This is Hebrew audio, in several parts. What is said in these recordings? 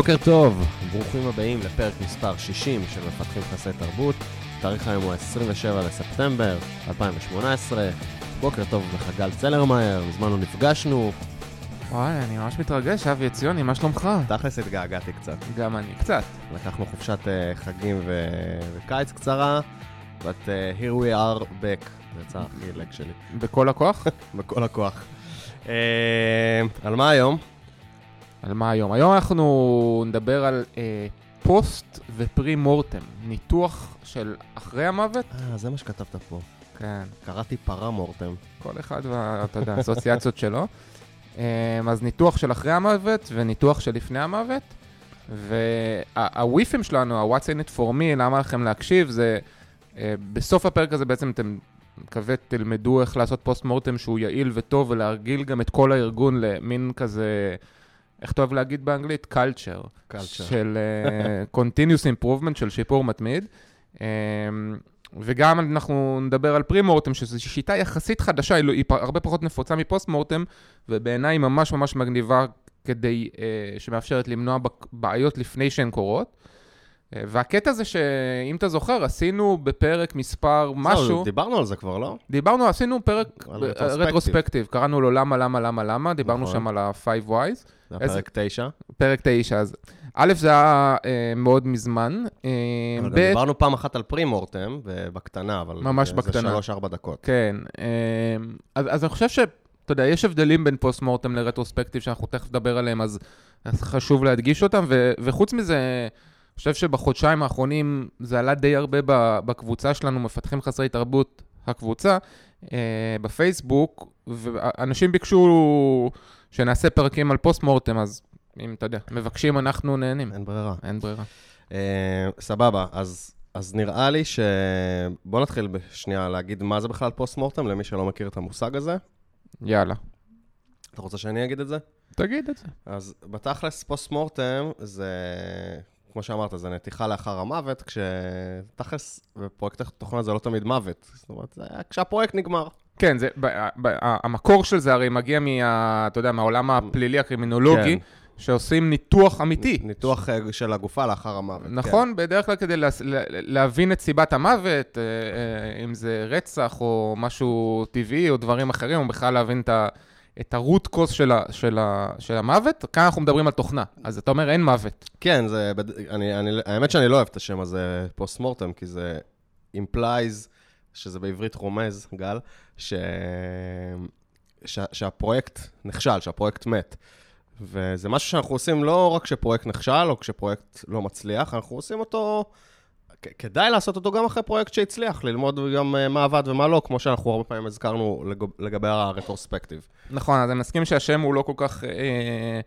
בוקר טוב, ברוכים הבאים לפרק מספר 60 של מפתחים חסרי תרבות. תאריך היום הוא 27 לספטמבר 2018. בוקר טוב לך גל צלרמייר, מזמן לא נפגשנו. וואי, אני ממש מתרגש, אבי עציוני, מה שלומך? תכלס התגעגעתי קצת. גם אני, קצת. לקחנו חופשת uh, חגים ו- וקיץ קצרה, but uh, here we are back. זה יצא הכי לג שלי. בכל הכוח? בכל הכוח. Uh, על מה היום? על מה היום? היום אנחנו נדבר על uh, פוסט ופרי מורטם, ניתוח של אחרי המוות. אה, זה מה שכתבת פה. כן, קראתי פרה מורטם. כל אחד, וה- אתה יודע, האסוציאציות שלו. Um, אז ניתוח של אחרי המוות וניתוח של לפני המוות. והוויפים שלנו, ה-What's in it for me, למה לכם להקשיב, זה uh, בסוף הפרק הזה בעצם אתם, מקווה, תלמדו איך לעשות פוסט מורטם שהוא יעיל וטוב, ולהרגיל גם את כל הארגון למין כזה, איך אתה אוהב להגיד באנגלית? culture. Culture. של uh, continuous improvement, של שיפור מתמיד. Um, וגם אנחנו נדבר על פרי-מורטם, שזו שיטה יחסית חדשה, היא, לא- היא הרבה פחות נפוצה מפוסט-מורטם, ובעיניי היא ממש ממש מגניבה כדי, uh, שמאפשרת למנוע בעיות לפני שהן קורות. Uh, והקטע זה שאם אתה זוכר, עשינו בפרק מספר משהו, דיברנו על זה כבר, לא? דיברנו, עשינו פרק. רטרוספקטיב, קראנו לו למה, למה, למה, למה, דיברנו נכון. שם על ה-5 Wise. זה איזה- הפרק 9. פרק 9, אז א', זה היה אה, מאוד מזמן, אה, אבל גם דיברנו פעם אחת על פרי מורטם, ובקטנה, אבל... ממש זה בקטנה. 3-4 דקות. כן, אה, אז, אז אני חושב ש... אתה יודע, יש הבדלים בין פוסט-מורטם לרטרוספקטיב, שאנחנו תכף נדבר עליהם, אז, אז חשוב להדגיש אותם, ו, וחוץ מזה, אני חושב שבחודשיים האחרונים זה עלה די הרבה בקבוצה שלנו, מפתחים חסרי תרבות, הקבוצה, אה, בפייסבוק, ואנשים ביקשו שנעשה פרקים על פוסט-מורטם, אז אם אתה יודע, מבקשים, אנחנו נהנים. אין ברירה. אין ברירה. אה, סבבה, אז, אז נראה לי ש... בוא נתחיל בשנייה להגיד מה זה בכלל פוסט מורטם, למי שלא מכיר את המושג הזה. יאללה. אתה רוצה שאני אגיד את זה? תגיד את זה. אז בתכלס פוסט מורטם זה, כמו שאמרת, זה נתיחה לאחר המוות, כשתכלס בפרויקט תוכנה זה לא תמיד מוות. זאת אומרת, זה כשהפרויקט נגמר. כן, זה, ב, ב, המקור של זה הרי מגיע מה... אתה יודע, מהעולם הפלילי הקרימינולוגי, כן. שעושים ניתוח אמיתי. ניתוח אה, של הגופה לאחר המוות. כן. נכון? בדרך כלל כדי. לה- להבין את סיבת המוות, אה, אה, אם זה רצח או משהו טבעי או דברים אחרים, או בכלל להבין את ה... את הרוט קוס של, ה, של, ה, של המוות, כאן אנחנו מדברים על תוכנה. אז אתה אומר, אין מוות. כן, זה, אני, אני, האמת שאני לא אוהב את השם הזה, פוסט מורטם, כי זה implies, שזה בעברית רומז, גל, ש, ש, שהפרויקט נכשל, שהפרויקט מת. וזה משהו שאנחנו עושים לא רק כשפרויקט נכשל, או כשפרויקט לא מצליח, אנחנו עושים אותו, כ- כדאי לעשות אותו גם אחרי פרויקט שהצליח, ללמוד גם אה, מה עבד ומה לא, כמו שאנחנו הרבה פעמים הזכרנו לג- לגבי הרטרוספקטיב. נכון, אז אני מסכים שהשם הוא לא כל כך אה,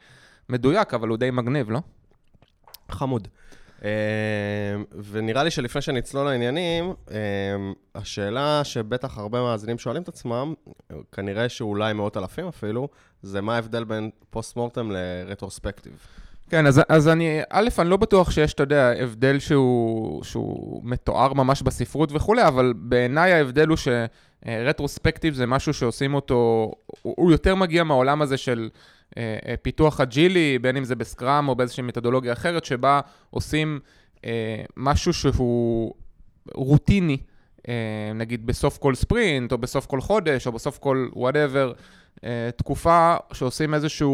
מדויק, אבל הוא די מגניב, לא? חמוד. Uh, ונראה לי שלפני שנצלול לעניינים, uh, השאלה שבטח הרבה מאזינים שואלים את עצמם, כנראה שאולי מאות אלפים אפילו, זה מה ההבדל בין פוסט מורטם לרטרוספקטיב. כן, אז, אז אני, א', אני לא בטוח שיש, אתה יודע, הבדל שהוא, שהוא מתואר ממש בספרות וכולי, אבל בעיניי ההבדל הוא ש retrospective זה משהו שעושים אותו, הוא, הוא יותר מגיע מהעולם הזה של אה, אה, פיתוח agile-י, בין אם זה ב Scrum או באיזושהי מתודולוגיה אחרת, שבה עושים אה, משהו שהוא רוטיני, אה, נגיד בסוף כל ספרינט, או בסוף כל חודש, או בסוף כל whatever, אה, תקופה שעושים איזושהי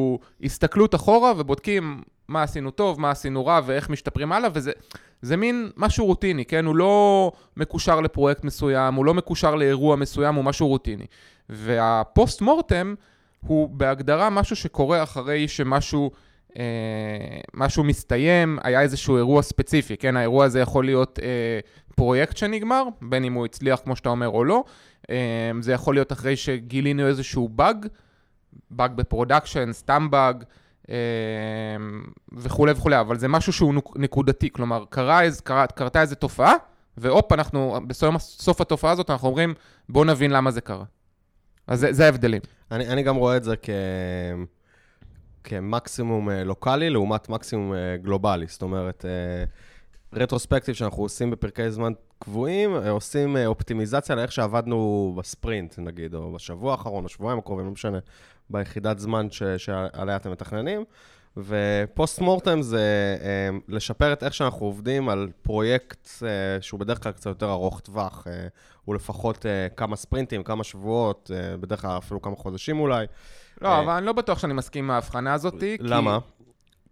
הסתכלות אחורה ובודקים מה עשינו טוב, מה עשינו רע ואיך משתפרים הלאה, וזה זה מין משהו רוטיני, כן? הוא לא מקושר לפרויקט מסוים, הוא לא מקושר לאירוע מסוים, הוא משהו רוטיני. וה post mortem הוא בהגדרה משהו שקורה אחרי שמשהו... אה, משהו מסתיים, היה איזשהו אירוע ספציפי, כן? האירוע הזה יכול להיות אה, פרויקט שנגמר, בין אם הוא הצליח כמו שאתה אומר או לא. אה, זה יכול להיות אחרי שגילינו איזשהו באג, באג ב production, סתם באג, אה, וכולי וכולי, אבל זה משהו שהוא נקודתי, כלומר, קרה, קרה, קרתה איזו תופעה, והופ, אנחנו, בסוף סוף התופעה הזאת אנחנו אומרים, בואו נבין למה זה קרה. אז זה, זה ההבדלים. אני, אני גם רואה את זה כ... כמקסימום אה, לוקאלי לעומת מקסימום אה, גלובלי. זאת אומרת, אה, רטרוספקטיב שאנחנו עושים בפרקי זמן קבועים, עושים אופטימיזציה לאיך שעבדנו בספרינט, נגיד, או בשבוע האחרון, או שבועיים הקרובים, לא משנה, ביחידת זמן ש, שעליה אתם מתכננים, ופוסט מורטם זה אה, לשפר את איך שאנחנו עובדים על פרויקט אה, שהוא בדרך כלל קצת יותר ארוך טווח. אה, הוא לפחות אה, כמה ספרינטים, כמה שבועות, אה, בדרך כלל אפילו כמה חודשים אולי. לא, אה, אבל אני לא בטוח שאני מסכים עם ההבחנה הזאת. למה?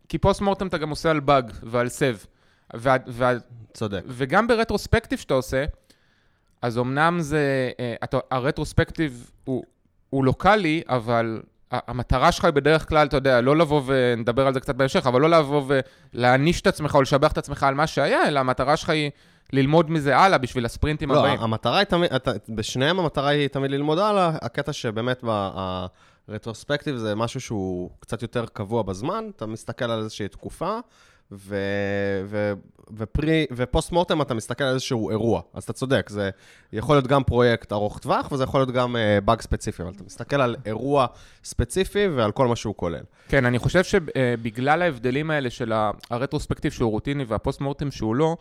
כי פוסט מורטם אתה גם עושה על באג ועל סב. וה- וה- צודק. וגם ברטרוספקטיב שאתה עושה, אז אמנם זה, אה, אתה, הרטרוספקטיב הוא, הוא לוקאלי, אבל המטרה שלך היא בדרך כלל, אתה יודע, לא לבוא ונדבר על זה קצת בהמשך, אבל לא לבוא ולהעניש את עצמך או לשבח את עצמך על מה שהיה, אלא המטרה שלך היא ללמוד מזה הלאה בשביל הספרינטים לא, הבאים. המטרה היא תמיד, בשניהם המטרה היא תמיד ללמוד הלאה, הקטע שבאמת ברטרוספקטיב זה משהו שהוא קצת יותר קבוע בזמן, אתה מסתכל על איזושהי תקופה, ו, ו, ופרי, ופוסט מורטם אתה מסתכל על איזשהו אירוע. אז אתה צודק, זה יכול להיות גם פרויקט ארוך טווח, וזה יכול להיות גם uh, באג ספציפי, אבל אתה מסתכל על אירוע ספציפי ועל כל מה שהוא כולל. כן, אני חושב שבגלל ההבדלים האלה של הרטרוספקטיב שהוא רוטיני והפוסט מורטם שהוא לא,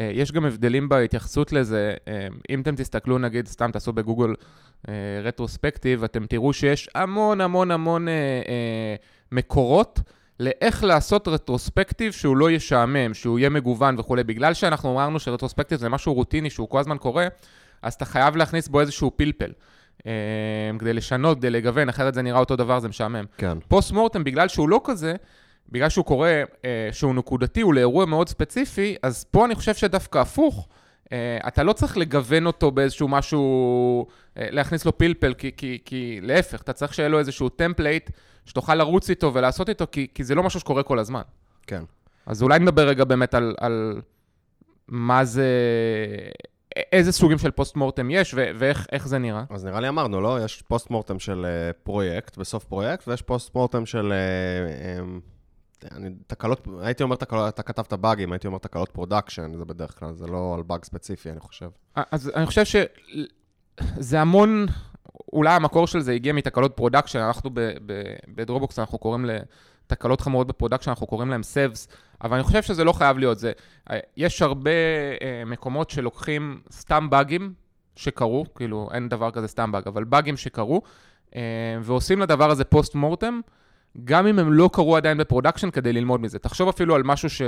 אה, יש גם הבדלים בהתייחסות לזה. אה, אם אתם תסתכלו, נגיד, סתם תעשו בגוגל אה, רטרוספקטיב, אתם תראו שיש המון המון המון אה, אה, מקורות לאיך לעשות רטרוספקטיב שהוא לא ישעמם, שהוא יהיה מגוון וכולי. בגלל שאנחנו אמרנו שרטרוספקטיב זה משהו רוטיני שהוא כל הזמן קורה, אז אתה חייב להכניס בו איזשהו פלפל. אה, כדי לשנות, כדי לגוון, אחרת זה נראה אותו דבר, זה משעמם. כן. post mortem, בגלל שהוא לא כזה, בגלל שהוא קורה, אה, שהוא נקודתי, הוא לאירוע מאוד ספציפי, אז פה אני חושב שדווקא הפוך, אה, אתה לא צריך לגוון אותו באיזשהו משהו, להכניס לו פלפל, כי, כי, כי להפך, אתה צריך שיהיה לו איזשהו template, שתוכל לרוץ איתו ולעשות איתו, כי, כי זה לא משהו שקורה כל הזמן. כן. אז אולי נדבר רגע באמת על, על מה זה, איזה סוגים של post mortem יש ו- ואיך איך זה נראה. אז נראה לי אמרנו, לא? יש post mortem של אה, פרויקט, בסוף פרויקט, ויש post mortem של... אה, אמ, אני, תקלות, הייתי אומר תקלות, אתה כתבת באגים, הייתי אומר תקלות production, זה בדרך כלל, זה לא על באג ספציפי, אני חושב. אז אני חושב שזה המון, אולי המקור של זה הגיע מתקלות production, אנחנו בדרופבוקס, אנחנו קוראים לתקלות חמורות ב production, אנחנו קוראים להם SEVs, אבל אני חושב שזה לא חייב להיות זה. יש הרבה אה, מקומות שלוקחים סתם באגים שקרו, כאילו אין דבר כזה סתם באג, אבל באגים שקרו, אה, ועושים לדבר הזה post mortem, גם אם הם לא קרו עדיין ב production, כדי ללמוד מזה. תחשוב אפילו על משהו ש...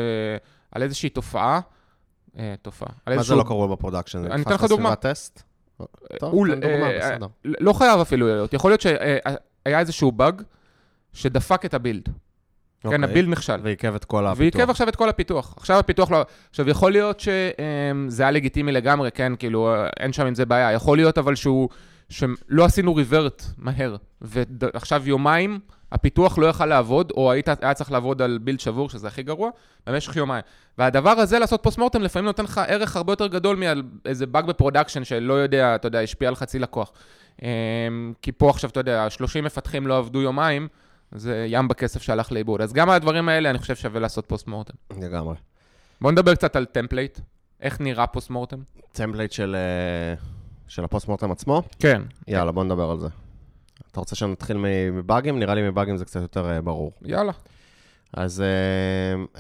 על איזושהי תופעה, אה, תופעה. מה זה לא קורה ב production? אני אתן לך דוגמה. טוב, הוא- תן דוגמה, אה, בסדר. לא חייב אפילו להיות. יכול להיות שהיה איזשהו באג שדפק את ה build. כן, אוקיי. ה build נכשל. ועיכב את כל הפיתוח. ועיכב עכשיו את כל הפיתוח. עכשיו הפיתוח לא... עכשיו, יכול להיות שזה היה לגיטימי לגמרי, כן? כאילו, אין שם עם זה בעיה. יכול להיות אבל שהוא... שלא עשינו revert מהר, ועכשיו יומיים הפיתוח לא יכל לעבוד, או היית, היה צריך לעבוד על build שבור, שזה הכי גרוע, במשך יומיים. והדבר הזה, לעשות post mortem, לפעמים נותן לך ערך הרבה יותר גדול מעל איזה באג ב production שלא יודע, אתה יודע, השפיע על חצי לקוח. אמ, כי פה עכשיו, אתה יודע, 30 מפתחים לא עבדו יומיים, זה ים בכסף שהלך לאיבוד. אז גם על הדברים האלה, אני חושב שווה לעשות post mortem. לגמרי. בואו נדבר קצת על template. איך נראה post mortem? template של, אה, של ה post mortem עצמו? כן. יאללה, בוא נדבר על זה. אתה רוצה שנתחיל מבאגים? נראה לי מבאגים זה קצת יותר אה, ברור. יאללה. אז אה,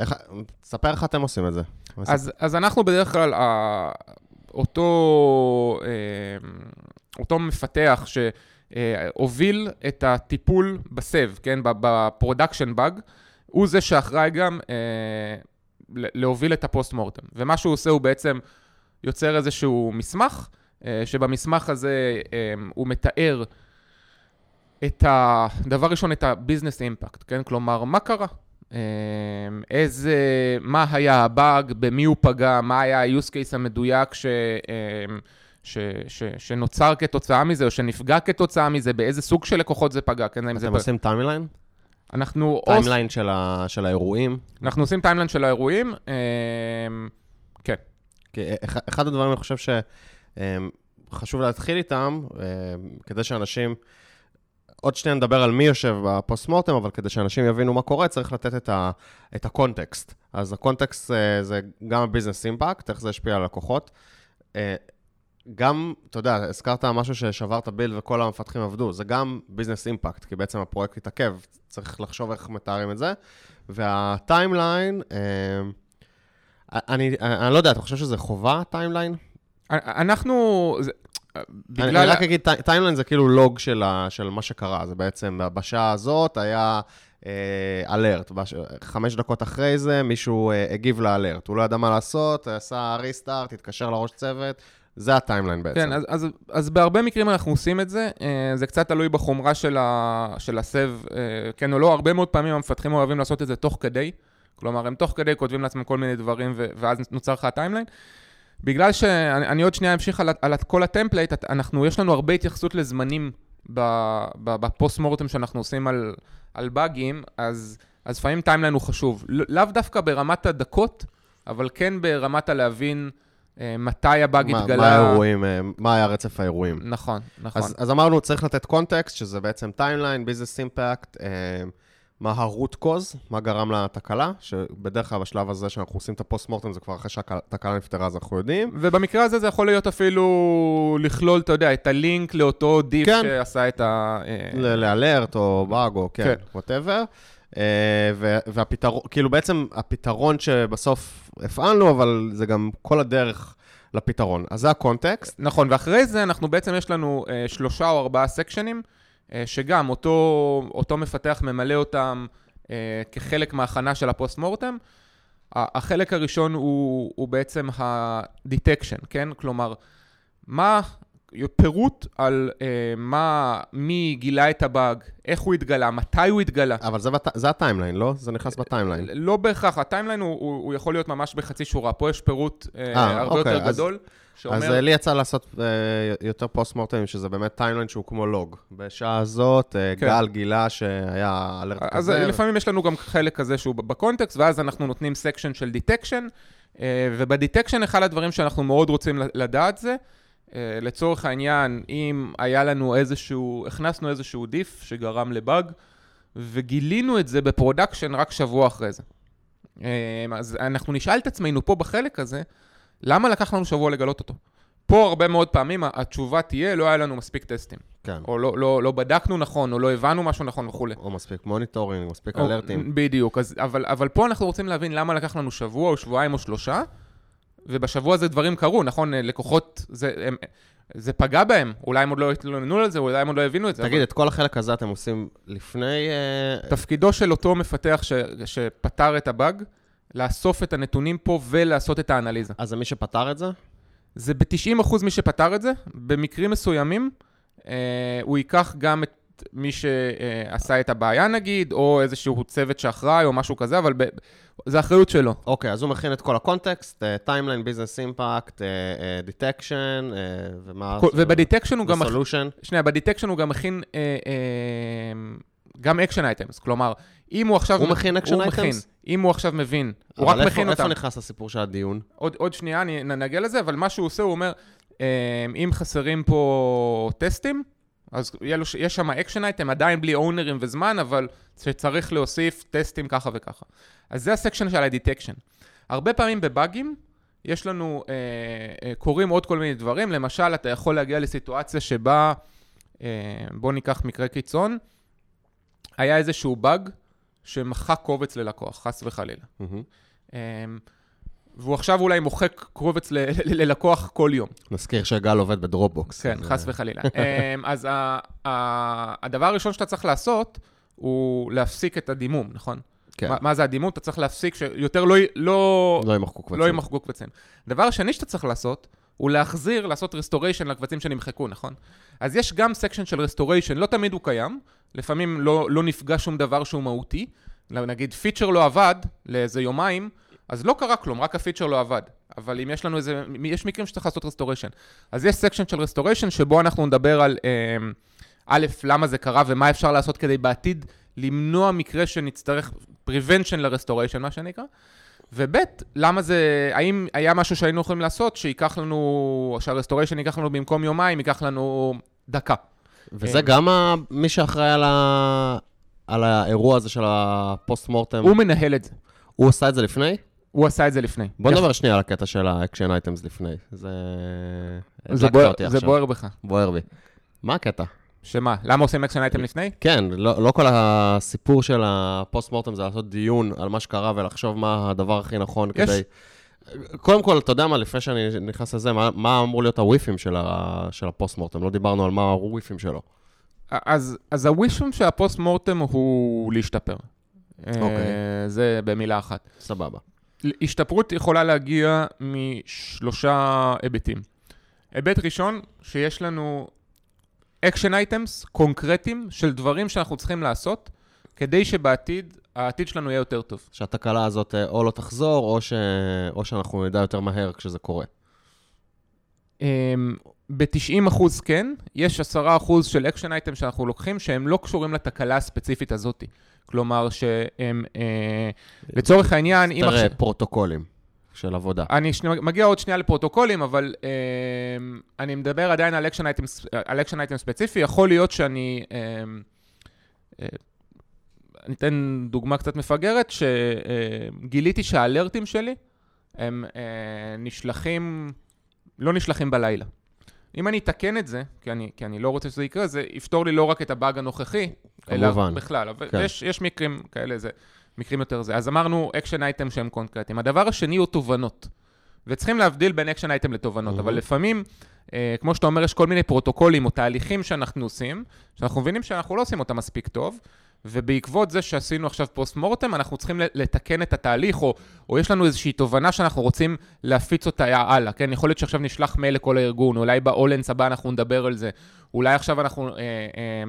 איך, תספר איך אתם עושים את זה. אז, אז אנחנו בדרך כלל, ה- אותו, אה, אותו מפתח שהוביל את הטיפול ב SEV, כן, ב production bug, הוא זה שאחראי גם אה, להוביל את ה post mortem. ומה שהוא עושה הוא בעצם יוצר איזשהו מסמך, אה, שבמסמך הזה אה, הוא מתאר את ה... דבר ראשון, את ה-business impact, כן? כלומר, מה קרה? אה, איזה, מה היה הבאג, במי הוא פגע, מה היה ה-use case המדויק ש, אה, ש, ש, שנוצר כתוצאה מזה, או שנפגע כתוצאה מזה, באיזה סוג של לקוחות זה פגע, כן? זה אתם פ- עושים timeline? אנחנו, timeline של, ה, של האירועים? אנחנו עושים timeline של האירועים, אה, כן. כי אחד- אחד הדברים, אני חושב שחשוב להתחיל איתם, אה, כדי שאנשים... עוד שנייה נדבר על מי יושב ב post mortem, אבל כדי שאנשים יבינו מה קורה, צריך לתת את, ה, את הקונטקסט. אז הקונטקסט אה, זה גם ה business impact, איך זה השפיע על לקוחות. אה, גם, אתה יודע, הזכרת משהו ששברת build וכל המפתחים עבדו, זה גם business impact, כי בעצם הפרויקט התעכב, צריך לחשוב איך מתארים את זה. וה timeline, אה, אני, אני לא יודע, אתה חושב שזה חובה, timeline? אנחנו, זה, אני, בגלל... אני רק אגיד, טי- timeline זה כאילו לוג של, ה, של מה שקרה, זה בעצם בשעה הזאת היה alert. חמש דקות אחרי זה, מישהו אה, הגיב ל alert. הוא לא ידע מה לעשות, עשה restart, התקשר לראש צוות. זה ה timeline בעצם. כן, אז, אז, אז בהרבה מקרים אנחנו עושים את זה, אה, זה קצת תלוי בחומרה של, ה, של ה SEV, אה, כן או לא, הרבה מאוד פעמים המפתחים אוהבים לעשות את זה תוך כדי, כלומר, הם תוך כדי כותבים לעצמם כל מיני דברים, ו, ואז נוצר לך ה timeline. בגלל שאני עוד שנייה אמשיך על, על כל ה template, אנחנו, יש לנו הרבה התייחסות לזמנים ב post mortem שאנחנו עושים על, על באגים, אז, אז לפעמים timeline הוא חשוב. לאו דווקא ברמת הדקות, אבל כן ברמת הלהבין אה, מתי הבאג התגלה. מה האירועים, אה, מה היה רצף האירועים. נכון, נכון. אז, אז אמרנו, צריך לתת קונטקסט, שזה בעצם timeline, business impact, מה ה-root cause, מה גרם לתקלה, שבדרך כלל בשלב הזה שאנחנו עושים את ה post-mortem זה כבר אחרי שהתקלה נפתרה, אז אנחנו יודעים. ובמקרה הזה זה יכול להיות אפילו לכלול, אתה יודע, את הלינק לאותו דיף כן. שעשה את ה... אה, לאלרט או באג או כן, ווטאבר. כן. והפתרון, כאילו בעצם הפתרון שבסוף הפעלנו, אבל זה גם כל הדרך לפתרון. אז זה הקונטקסט. נכון, ואחרי זה אנחנו בעצם, יש לנו אה, שלושה או ארבעה סקשנים. אה, שגם אותו, אותו מפתח ממלא אותם אה, כחלק מההכנה של הפוסט-מורטם. החלק הראשון הוא, הוא בעצם ה-detection, כן? כלומר, מה, פירוט על אה, מה, מי גילה את הבאג, איך הוא התגלה, מתי הוא התגלה. אבל זה, זה ה timeline, לא? זה נכנס ב timeline. לא בהכרח, ה timeline הוא, הוא, הוא יכול להיות ממש בחצי שורה. פה יש פירוט אה, אה, הרבה אוקיי, יותר אז... גדול. שאומר... אז לי יצא לעשות אה, יותר פוסט-מורטמים, שזה באמת timeline שהוא כמו לוג. בשעה הזאת, אה, כן. גל גילה שהיה alert כזה. אז לפעמים יש לנו גם חלק כזה שהוא בקונטקסט, ואז אנחנו נותנים סקשן של דיטקשן, uh, ובדיטקשן אחד הדברים שאנחנו מאוד רוצים לדעת זה, לצורך העניין, אם היה לנו איזשהו, הכנסנו איזשהו diff שגרם לבאג, וגילינו את זה ב production רק שבוע אחרי זה. אה, אז אנחנו נשאל את עצמנו פה בחלק הזה, למה לקח לנו שבוע לגלות אותו? פה הרבה מאוד פעמים התשובה תהיה, לא היה לנו מספיק טסטים. כן. או לא, לא, לא בדקנו נכון, או לא הבנו משהו נכון וכולי. או מספיק monitoring, מספיק או, אלרטים. בדיוק, אז, אבל, אבל פה אנחנו רוצים להבין למה לקח לנו שבוע, או שבועיים, או שלושה, ובשבוע הזה דברים קרו, נכון? לקוחות, זה, הם, זה פגע בהם, אולי הם עוד לא התלוננו על זה, אולי הם עוד לא הבינו את זה. תגיד, אבל... את כל החלק הזה אתם עושים לפני... אה, תפקידו של אותו מפתח ש, שפתר את הבאג, לאסוף את הנתונים פה ולעשות את האנליזה. אז זה מי שפתר את זה? זה ב-90% מי שפתר את זה. במקרים מסוימים, אה, הוא ייקח גם את מי שעשה את הבעיה נגיד, או איזשהו צוות שאחראי או משהו כזה, אבל ב... זה אחריות שלו. אוקיי, okay, אז הוא מכין את כל הקונטקסט, timeline, business impact, detection, ומה... וב detection הוא גם... solution. שנייה, ב detection הוא גם מכין אה, אה, גם action items, כלומר, אם הוא עכשיו... הוא מכין action items? אם הוא עכשיו מבין, הוא רק איפה, מכין אותם. אבל איפה נכנס הסיפור של הדיון? עוד, עוד שנייה, אני נגיע לזה, אבל מה שהוא עושה, הוא אומר, אמ, אם חסרים פה טסטים, אז יש שם action item, עדיין בלי אונרים וזמן, אבל שצריך להוסיף טסטים ככה וככה. אז זה ה section של ה detection. הרבה פעמים בבאגים, יש לנו, אה, אה, קורים עוד כל מיני דברים, למשל, אתה יכול להגיע לסיטואציה שבה, אה, בואו ניקח מקרה קיצון, היה איזשהו באג שמחק קובץ ללקוח, חס וחלילה. Mm-hmm. והוא עכשיו אולי מוחק קובץ ללקוח כל יום. נזכיר שגל עובד בדרופבוקס. כן, חס וחלילה. אמ, אז הדבר הראשון שאתה צריך לעשות, הוא להפסיק את הדימום, נכון? כן. מה, מה זה הדימום? אתה צריך להפסיק שיותר לא, לא, לא ימחקו קבצים. לא ימחקו קבצים. הדבר השני שאתה צריך לעשות, הוא להחזיר, לעשות restoration לקבצים שנמחקו, נכון? אז יש גם section של restoration, לא תמיד הוא קיים, לפעמים לא, לא נפגע שום דבר שהוא מהותי. נגיד פיצ'ר לא עבד לאיזה יומיים, אז לא קרה כלום, רק הפיצ'ר לא עבד. אבל אם יש לנו איזה, יש מקרים שצריך לעשות רסטוריישן. אז יש סקשן של רסטוריישן, שבו אנחנו נדבר על, אמ, א', למה זה קרה ומה אפשר לעשות כדי בעתיד למנוע מקרה שנצטרך prevention לרסטוריישן, מה שנקרא. וב', למה זה, האם היה משהו שהיינו יכולים לעשות שייקח לנו, שהרסטוריישן ייקח לנו במקום יומיים, ייקח לנו דקה. וזה גם מי שאחראי על, ה... על האירוע הזה של הפוסט-מורטם? הוא מנהל את זה. הוא עשה את זה לפני? הוא עשה את זה לפני. בוא נדבר שנייה על הקטע של האקשן אייטמס לפני. זה... זה, בוער, זה בוער בך. בוער בי. מה הקטע? שמה? למה עושים אקשן אייטם לפני? כן, לא, לא כל הסיפור של הפוסט-מורטם זה לעשות דיון על מה שקרה ולחשוב מה הדבר הכי נכון יש... כדי... קודם כל, אתה יודע מה, לפני שאני נכנס לזה, מה, מה אמור להיות הוויפים של, ה, של הפוסט-מורטם? לא דיברנו על מה הוויפים שלו. אז, אז הווישום של הפוסט מורטם הוא להשתפר. אוקיי. אה, זה במילה אחת. סבבה. השתפרות יכולה להגיע משלושה היבטים. היבט ראשון, שיש לנו אקשן אייטמס קונקרטיים של דברים שאנחנו צריכים לעשות, כדי שבעתיד, העתיד שלנו יהיה יותר טוב. שהתקלה הזאת אה, או לא תחזור, או, ש... או שאנחנו נדע יותר מהר כשזה קורה. ב-90% אחוז כן, יש 10% אחוז של אקשן אייטם שאנחנו לוקחים שהם לא קשורים לתקלה הספציפית הזאת. כלומר שהם, אה, לצורך העניין, אם יותר עכשיו... אה, פרוטוקולים של עבודה. אני שני, מגיע עוד שנייה לפרוטוקולים, אבל אה, אני מדבר עדיין על אקשן אייטם, על אקשן אייטם ספציפי. יכול להיות שאני... אה, אה, אני אתן דוגמה קצת מפגרת, שגיליתי שהאלרטים שלי הם אה, נשלחים, לא נשלחים בלילה. אם אני אתקן את זה, כי אני, כי אני לא רוצה שזה יקרה, זה יפתור לי לא רק את הבאג הנוכחי, אלא כמובן. בכלל. אבל כן. יש, יש מקרים כאלה, זה מקרים יותר זה. אז אמרנו אקשן אייטם שהם קונקרטיים. הדבר השני הוא תובנות. וצריכים להבדיל בין אקשן אייטם לתובנות, אבל לפעמים, אה, כמו שאתה אומר, יש כל מיני פרוטוקולים או תהליכים שאנחנו עושים, שאנחנו מבינים שאנחנו לא עושים אותם מספיק טוב, ובעקבות זה שעשינו עכשיו פוסט מורטם, אנחנו צריכים לתקן את התהליך, או, או יש לנו איזושהי תובנה שאנחנו רוצים להפיץ אותה הלאה, כן? יכול להיות שעכשיו נשלח מייל לכל הארגון, אולי באולנס הבא אנחנו נדבר על זה, אולי עכשיו אנחנו אה, אה,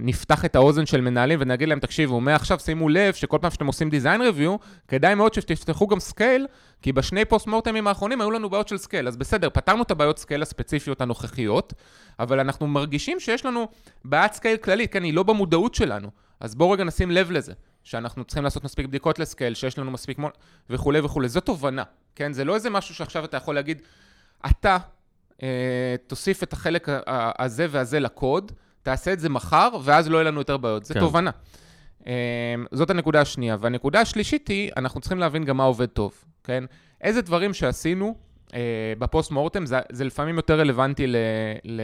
נפתח את האוזן של מנהלים ונגיד להם, תקשיבו, מעכשיו שימו לב שכל פעם שאתם עושים דיזיין ריוויו, כדאי מאוד שתפתחו גם סקייל, כי בשני פוסט מורטמים האחרונים היו לנו בעיות של סקייל. אז בסדר, פתרנו את הבעיות סקייל הספציפיות הנוכחיות, אבל אנחנו מרגישים שיש לנו בעיית סקייל כללית, כן, היא לא במודעות שלנו. אז בואו רגע נשים לב לזה, שאנחנו צריכים לעשות מספיק בדיקות לסקייל, שיש לנו מספיק מון... וכולי וכולי. זו תובנה, כן? זה לא איזה משהו שעכשיו אתה יכול להגיד, אתה אה, תוסיף את החלק הזה והזה לקוד, תעשה את זה מחר, ואז לא יהיה לנו יותר בעיות. זו כן. תובנה. אה, זאת הנקודה השנייה. והנקודה השלישית היא, אנחנו צריכים להבין גם מה עובד טוב, כן? איזה דברים שעשינו אה, בפוסט מורטם, זה, זה לפעמים יותר רלוונטי ל... ל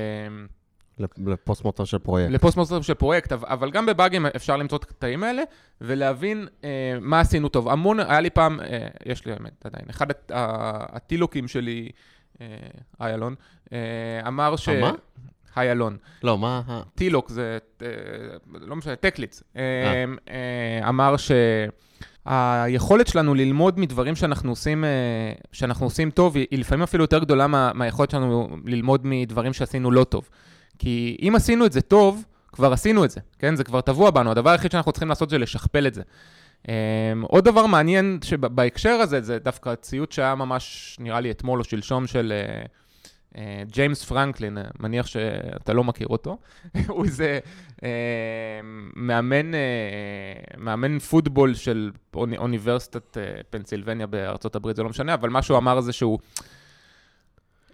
לפוסט מורטם של פרויקט. לפוסט מורטם של פרויקט, אבל- גם בבאגים אפשר למצוא את הקטעים האלה, ולהבין אה, מה עשינו טוב. המון, היה לי פעם, אה, יש לי האמת עדיין, אחד הט- ה- הטילוקים שלי, אה, היי אלון, אה, אמר ש... מה? היי אלון. לא, מה... ה- טילוק זה, אה, לא משנה, טקליץ. אה, אה. אה, אמר שהיכולת שלנו ללמוד מדברים שאנחנו עושים, אה, שאנחנו עושים טוב, היא לפעמים אפילו יותר גדולה מה- מהיכולת שלנו ללמוד מדברים שעשינו לא טוב. כי אם עשינו את זה טוב, כבר עשינו את זה, כן? זה כבר טבוע בנו. הדבר היחיד שאנחנו צריכים לעשות זה לשכפל את זה. Um, עוד דבר מעניין שבהקשר הזה, זה דווקא ציוץ שהיה ממש, נראה לי אתמול או שלשום, של אה, אה, ג'יימס פרנקלין, אה, מניח שאתה לא מכיר אותו. הוא איזה אה, מאמן, אה, מאמן פוטבול של אוני, אוניברסיטת אה, פנסילבניה בארצות הברית, זה לא משנה, אבל מה שהוא אמר זה שהוא...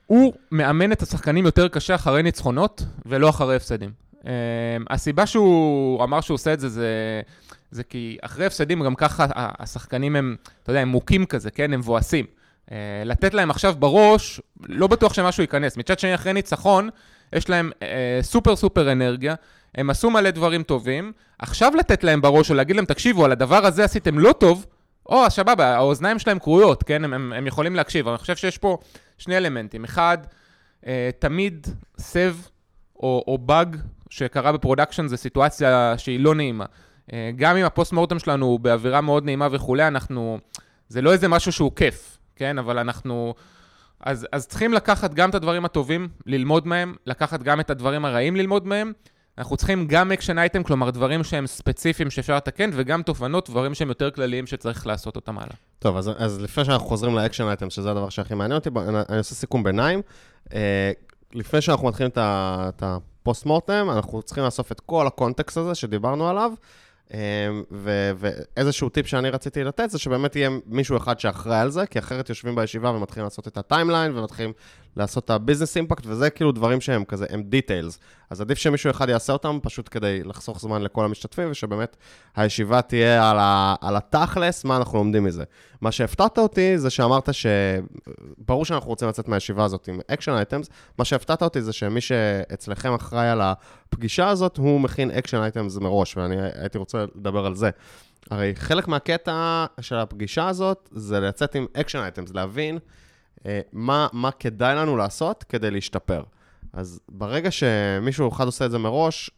הוא מאמן את השחקנים יותר קשה אחרי ניצחונות ולא אחרי הפסדים. הסיבה שהוא אמר שהוא עושה את זה, זה, זה כי אחרי הפסדים גם ככה השחקנים הם, אתה יודע, הם מוכים כזה, כן? הם מבואסים. Uh, לתת להם עכשיו בראש, לא בטוח שמשהו ייכנס. מצד שני, אחרי ניצחון, יש להם uh, סופר סופר אנרגיה, הם עשו מלא דברים טובים, עכשיו לתת להם בראש או להגיד להם, תקשיבו, על הדבר הזה עשיתם לא טוב, או, סבבה, האוזניים שלהם כרויות, כן? הם, הם, הם יכולים להקשיב. אני חושב שיש פה שני אלמנטים. אחד, אה, תמיד סב או, או באג שקרה בפרודקשן זה סיטואציה שהיא לא נעימה. אה, גם אם הפוסט מורטם שלנו הוא באווירה מאוד נעימה וכולי, אנחנו... זה לא איזה משהו שהוא כיף, כן? אבל אנחנו... אז, אז צריכים לקחת גם את הדברים הטובים, ללמוד מהם, לקחת גם את הדברים הרעים, ללמוד מהם. אנחנו צריכים גם אקשן אייטם, כלומר דברים שהם ספציפיים שאפשר לתקן, וגם תובנות, דברים שהם יותר כלליים שצריך לעשות אותם הלאה. טוב, אז, אז לפני שאנחנו חוזרים לאקשן אייטם, שזה הדבר שהכי מעניין אותי, בוא- אני, אני עושה סיכום ביניים. אה, לפני שאנחנו מתחילים את הפוסט מורטם, אנחנו צריכים לאסוף את כל הקונטקסט הזה שדיברנו עליו, ואיזשהו טיפ שאני רציתי לתת, זה שבאמת יהיה מישהו אחד שאחראי על זה, כי אחרת יושבים בישיבה ומתחילים לעשות את הטיימליין, ומתחילים לעשות את הביזנס אימפקט, וזה כאילו דברים שהם כזה, הם דיטיילס. אז עדיף שמישהו אחד יעשה אותם, פשוט כדי לחסוך זמן לכל המשתתפים, ושבאמת הישיבה תהיה על, ה, על התכלס, מה אנחנו לומדים מזה. מה שהפתעת אותי זה שאמרת שברור שאנחנו רוצים לצאת מהישיבה הזאת עם אקשן אייטמס, מה שהפתעת אותי זה שמי שאצלכם אחראי על הפגישה הזאת, הוא מכין אקשן אייטמס מראש, ואני הייתי רוצה לדבר על זה. הרי חלק מהקטע של הפגישה הזאת זה לצאת עם אקשן אייטמס, להבין מה, מה כדאי לנו לעשות כדי להשתפר. אז ברגע שמישהו אחד עושה את זה מראש,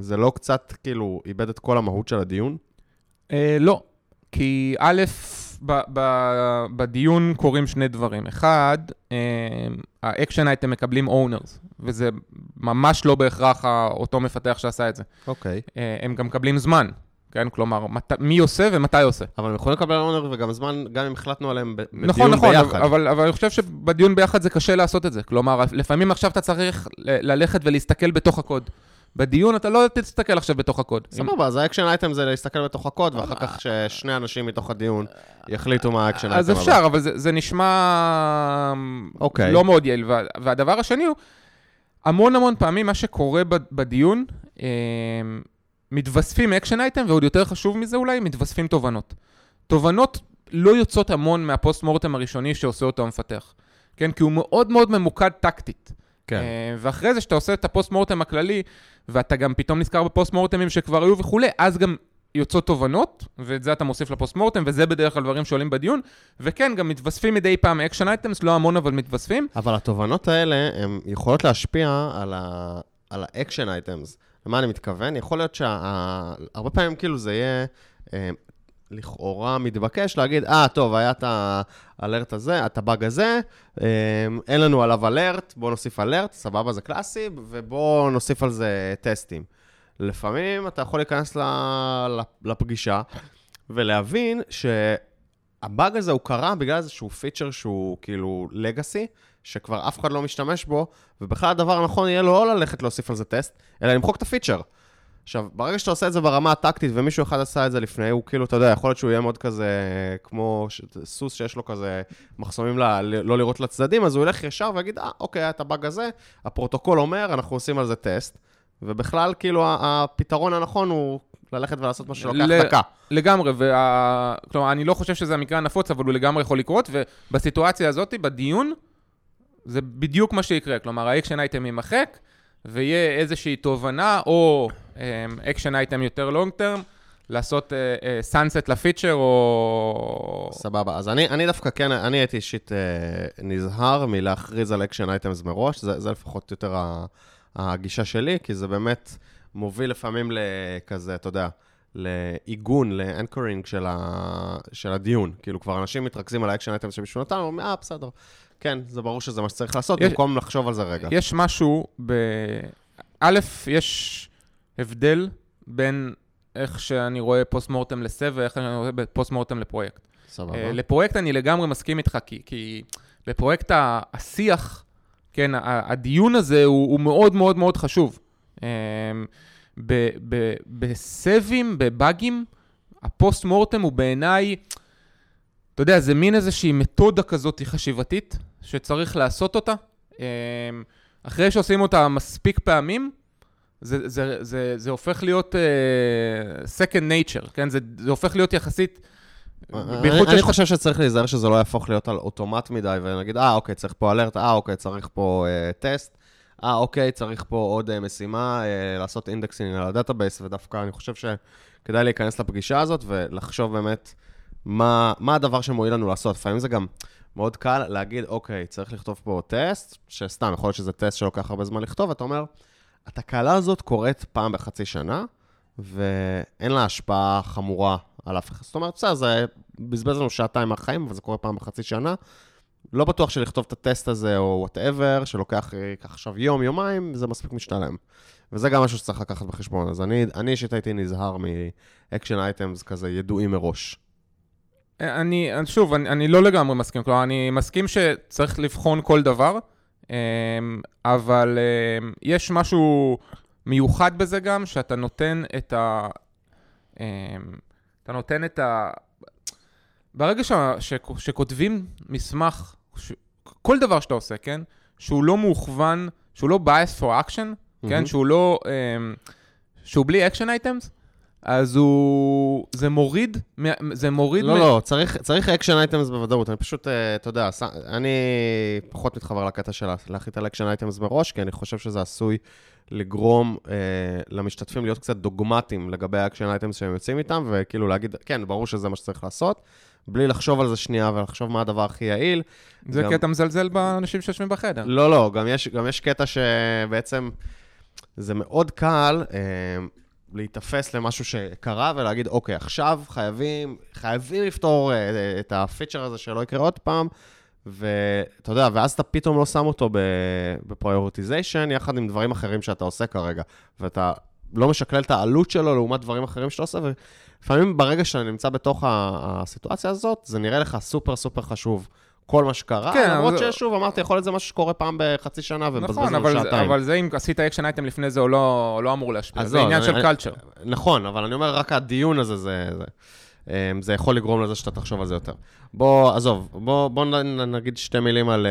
זה לא קצת, כאילו, איבד את כל המהות של הדיון? אה, לא, כי א', ב- ב- בדיון קורים שני דברים. אחד, אה, האקשן אייטם מקבלים אונרס, וזה ממש לא בהכרח אותו מפתח שעשה את זה. אוקיי. אה, הם גם מקבלים זמן, כן? כלומר, מת, מי עושה ומתי עושה. אבל הם יכולים לקבל אונר וגם זמן, גם אם החלטנו עליהם ב- בדיון נכון, נכון, ביחד. אבל, אבל אני חושב שבדיון ביחד זה קשה לעשות את זה. כלומר, לפעמים עכשיו אתה צריך ל- ללכת ולהסתכל בתוך הקוד. בדיון אתה לא תסתכל עכשיו בתוך הקוד. סבבה, אז ה action item זה להסתכל בתוך הקוד, ואחר כך ששני אנשים מתוך הדיון יחליטו מה ה action item אז אפשר, אבל זה, נשמע אוקיי. לא מאוד יעיל. וה, והדבר השני הוא, המון המון פעמים מה שקורה בדיון, אה, מתווספים action item, ועוד יותר חשוב מזה אולי, מתווספים תובנות. תובנות לא יוצאות המון מה post mortem הראשוני שעושה אותו המפתח. כן, כי הוא מאוד מאוד ממוקד טקטית. כן. אה, ואחרי זה שאתה עושה את ה post mortem הכללי, ואתה גם פתאום נזכר בפוסט מורטמים שכבר היו וכולי, אז גם יוצאות תובנות, ואת זה אתה מוסיף ל post mortem, וזה בדרך כלל דברים שעולים בדיון. וכן, גם מתווספים מדי פעם action items, לא המון אבל מתווספים. אבל התובנות האלה, הן יכולות להשפיע על, ה... על ה action items. למה אני מתכוון? יכול להיות שהרבה פעמים כאילו זה יהיה אה, לכאורה מתבקש להגיד, אה, טוב, היה את האלרט הזה, את הבאג הזה, אה, אין לנו עליו אלרט, בואו נוסיף אלרט, סבבה, זה קלאסי, ובואו נוסיף על זה טסטים. לפעמים אתה יכול להיכנס ל- לפגישה ולהבין שהבאג הזה הוא קרה בגלל איזשהו פיצ'ר שהוא כאילו לגאסי, שכבר אף אחד לא משתמש בו, ובכלל הדבר הנכון יהיה לו לא ללכת להוסיף על זה טסט, אלא למחוק את הפיצ'ר. עכשיו, ברגע שאתה עושה את זה ברמה הטקטית, ומישהו אחד עשה את זה לפני, הוא כאילו, אתה יודע, יכול להיות שהוא יהיה מאוד כזה, כמו ש... סוס שיש לו כזה מחסומים ל... לא לראות לצדדים, אז הוא ילך ישר ויגיד, אה, אוקיי, היה את הבאג הזה, הפרוטוקול אומר, אנחנו עושים על זה טסט, ובכלל, כאילו, הפתרון הנכון הוא ללכת ולעשות משהו שלוקח ל- דקה. לגמרי, וה... כלומר, אני לא חושב שזה המקרה הנפוץ, אבל הוא לגמרי יכול לקרות, ובסיטואציה הזאת, בדיון, זה בדיוק מה שיקרה. כלומר, ה action item יימחק, ויהיה איזושהי תובנה, או action item יותר long term, לעשות sunset לפיצ'ר, או... סבבה, אז אני, אני דווקא כן, אני הייתי אישית אה, נזהר מלהכריז על action items מראש, זה, זה לפחות יותר ה- הגישה שלי, כי זה באמת מוביל לפעמים לכזה, אתה יודע, לעיגון, ל anchoring של, ה, של הדיון. כאילו, כבר אנשים מתרכזים על ה action items שמישהו נתן, אומרים, אה, בסדר. כן, זה ברור שזה מה שצריך לעשות, יש- במקום לחשוב על זה רגע. יש משהו ב... א', יש הבדל בין איך שאני רואה post mortem ל SEV ואיך אני רואה post mortem לפרויקט. סבבה. אה, לפרויקט אני לגמרי מסכים איתך, כי, כי בפרויקט השיח, כן, הדיון הזה הוא, הוא מאוד מאוד מאוד חשוב. אה, ב- ב- בסבים, בבאגים, ה post mortem הוא בעיניי, אתה יודע, זה מין איזושהי מתודה כזאת חשיבתית, שצריך לעשות אותה. אה, אחרי שעושים אותה מספיק פעמים, זה, זה, זה, זה הופך להיות uh, second nature, כן? זה, זה הופך להיות יחסית... אני, בייחוד אני שיש- חושב שצריך להיזהר שזה לא יהפוך להיות על אוטומט מדי, ונגיד, אה, אוקיי, צריך פה alert, אה, אוקיי, צריך פה אה, טסט, אה, אוקיי, צריך פה עוד אה, משימה, אה, לעשות indexing על ה database, ודווקא אני חושב שכדאי להיכנס לפגישה הזאת ולחשוב באמת מה, מה הדבר שמועיל לנו לעשות. לפעמים זה גם מאוד קל להגיד, אוקיי, צריך לכתוב פה טסט, שסתם, יכול להיות שזה טסט שלוקח הרבה זמן לכתוב, ואתה אומר, התקלה הזאת קורית פעם בחצי שנה, ואין לה השפעה חמורה על אף אחד. זאת אומרת, בסדר, זה בזבז לנו שעתיים מהחיים, אבל זה קורה פעם בחצי שנה. לא בטוח שלכתוב את הטסט הזה, או whatever, שלוקח עכשיו יום, יומיים, זה מספיק משתלם. וזה גם משהו שצריך לקחת בחשבון. אז אני אישית הייתי נזהר מ action items כזה ידועים מראש. אני, אני- שוב, אני, אני לא לגמרי מסכים, כלומר, אני מסכים שצריך לבחון כל דבר, אמ, אבל אמ, יש משהו מיוחד בזה גם, שאתה נותן את ה... אמ, אתה נותן את ה... ברגע ש, ש, שכותבים מסמך, ש, כל דבר שאתה עושה, כן? שהוא לא מוכוון, שהוא לא bias for action, כן? מהמם. שהוא לא... שהוא בלי action items, אז הוא... זה מוריד, זה מוריד... לא, מה- לא, צריך, צריך אקשן אייטמס בוודאות. אני פשוט, אה, אתה יודע, ש- אני פחות מתחבר לקטע של להחליט על action items מראש, כי אני חושב שזה עשוי לגרום אה, למשתתפים להיות קצת דוגמטיים לגבי ה action items שהם יוצאים איתם, וכאילו להגיד, כן, ברור שזה מה שצריך לעשות, בלי לחשוב על זה שנייה ולחשוב מה הדבר הכי יעיל. זה גם- כי אתה מזלזל באנשים שיושבים בחדר. לא, לא, גם יש, גם יש קטע שבעצם, זה מאוד קל אה, להיתפס למשהו שקרה ולהגיד, אוקיי, עכשיו חייבים, חייבים לפתור אה, את הפיצ'ר הזה שלא יקרה עוד פעם, ואתה יודע, ואז אתה פתאום לא שם אותו בפריורטיזיישן, יחד עם דברים אחרים שאתה עושה כרגע, ואתה לא משקלל את העלות שלו לעומת דברים אחרים שאתה עושה, ולפעמים ברגע שאתה נמצא בתוך הסיטואציה הזאת, זה נראה לך סופר סופר חשוב. כל מה שקרה, כן, למרות אבל... ששוב, אמרתי, יכול להיות זה משהו שקורה פעם בחצי שנה ומבזבז נכון, לנו שעתיים. נכון, אבל זה אם עשית action item לפני זה, הוא לא, לא אמור להשפיע, זה לא, עניין אני, של culture. נכון, אבל אני אומר, רק הדיון הזה, זה, זה, אמ, זה יכול לגרום לזה שאתה תחשוב על זה יותר. בוא, עזוב, בוא, בוא נגיד שתי מילים על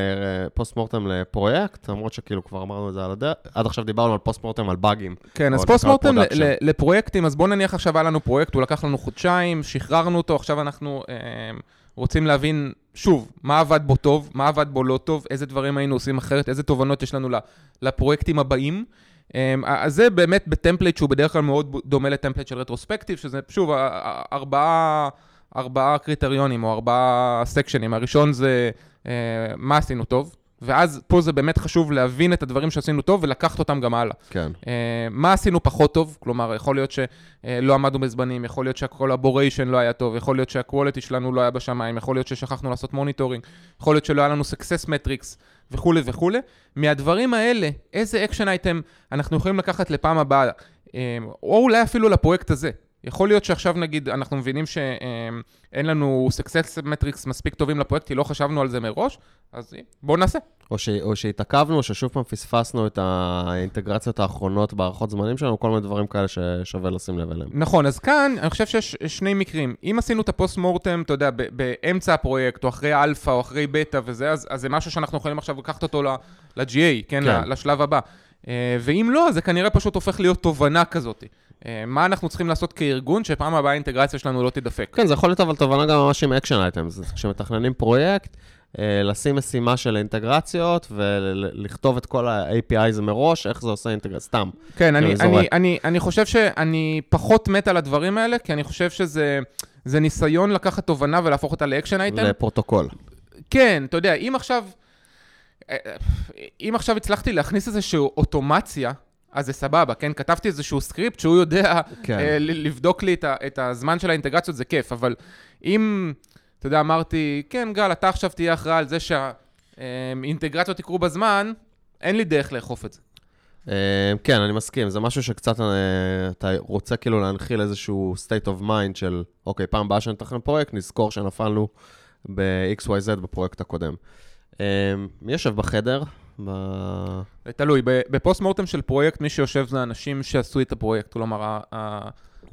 פוסט אה, mortem לפרויקט, למרות שכאילו כבר אמרנו את זה על הדרך, עד עכשיו דיברנו על post mortem על באגים. כן, אז פוסט מורטם לפרויקטים, אז בוא נניח עכשיו היה לנו פרויקט, הוא לקח לנו חודשיים, שחררנו אותו, עכשיו אנחנו... אה, רוצים להבין, שוב, מה עבד בו טוב, מה עבד בו לא טוב, איזה דברים היינו עושים אחרת, איזה תובנות יש לנו לפרויקטים הבאים. אמ, אז זה באמת ב template שהוא בדרך כלל מאוד דומה ל template של retrospective, שזה שוב ארבעה, ארבעה קריטריונים או ארבעה סקשנים. הראשון זה אה, מה עשינו טוב, ואז פה זה באמת חשוב להבין את הדברים שעשינו טוב ולקחת אותם גם הלאה. כן. Uh, מה עשינו פחות טוב? כלומר, יכול להיות שלא עמדנו בזמנים, יכול להיות שה collaboration לא היה טוב, יכול להיות שה quality שלנו לא היה בשמיים, יכול להיות ששכחנו לעשות monitoring, יכול להיות שלא היה לנו success metrics וכולי וכולי. מהדברים האלה, איזה action item אנחנו יכולים לקחת לפעם הבאה, uh, או אולי אפילו לפרויקט הזה. יכול להיות שעכשיו נגיד, אנחנו מבינים שאין לנו success metrics מספיק טובים לפרויקט, כי לא חשבנו על זה מראש, אז בואו נעשה. או, ש, או שהתעכבנו, או ששוב פעם פספסנו את האינטגרציות האחרונות בהערכות זמנים שלנו, כל מיני דברים כאלה ששווה לשים לב אליהם. נכון, אז כאן אני חושב שיש שני מקרים. אם עשינו את ה post mortem, אתה יודע, באמצע הפרויקט, או אחרי אלפא, או אחרי בטא וזה, אז, אז זה משהו שאנחנו יכולים עכשיו לקחת אותו ל-GA, כן? כן. לשלב הבא. אה, ואם לא, זה כנראה פשוט הופך להיות תובנה כזאת. אה, מה אנחנו צריכים לעשות כארגון, שפעם הבאה האינטגרציה שלנו לא תדפק. כן, זה יכול להיות אבל תובנה גם ממש עם action items. כשמתכננים פרויקט, אה, לשים משימה של אינטגרציות ולכתוב את כל ה-API מראש, איך זה עושה אינטגרציה, סתם. כן, אני, אני, אני, אני חושב שאני פחות מת על הדברים האלה, כי אני חושב שזה ניסיון לקחת תובנה ולהפוך אותה ל action item. לפרוטוקול. כן, אתה יודע, אם עכשיו... אה, אם עכשיו הצלחתי להכניס איזושהי אוטומציה אז זה סבבה, כן? כתבתי איזשהו סקריפט שהוא יודע כן. אה, לבדוק לי את, ה, את הזמן של האינטגרציות, זה כיף, אבל אם, אתה יודע, אמרתי, כן, גל, אתה עכשיו תהיה אחראי על זה שהאינטגרציות יקרו בזמן, אין לי דרך לאכוף את זה. אה, כן, אני מסכים, זה משהו שקצת אה, אתה רוצה כאילו להנחיל איזשהו state of mind של, אוקיי, פעם הבאה שנתכנן פרויקט, נזכור שנפלנו ב-XYZ בפרויקט הקודם. אה, מי יושב בחדר? ב... תלוי, בפוסט mortem של פרויקט, מי שיושב זה אנשים שעשו את הפרויקט, כלומר...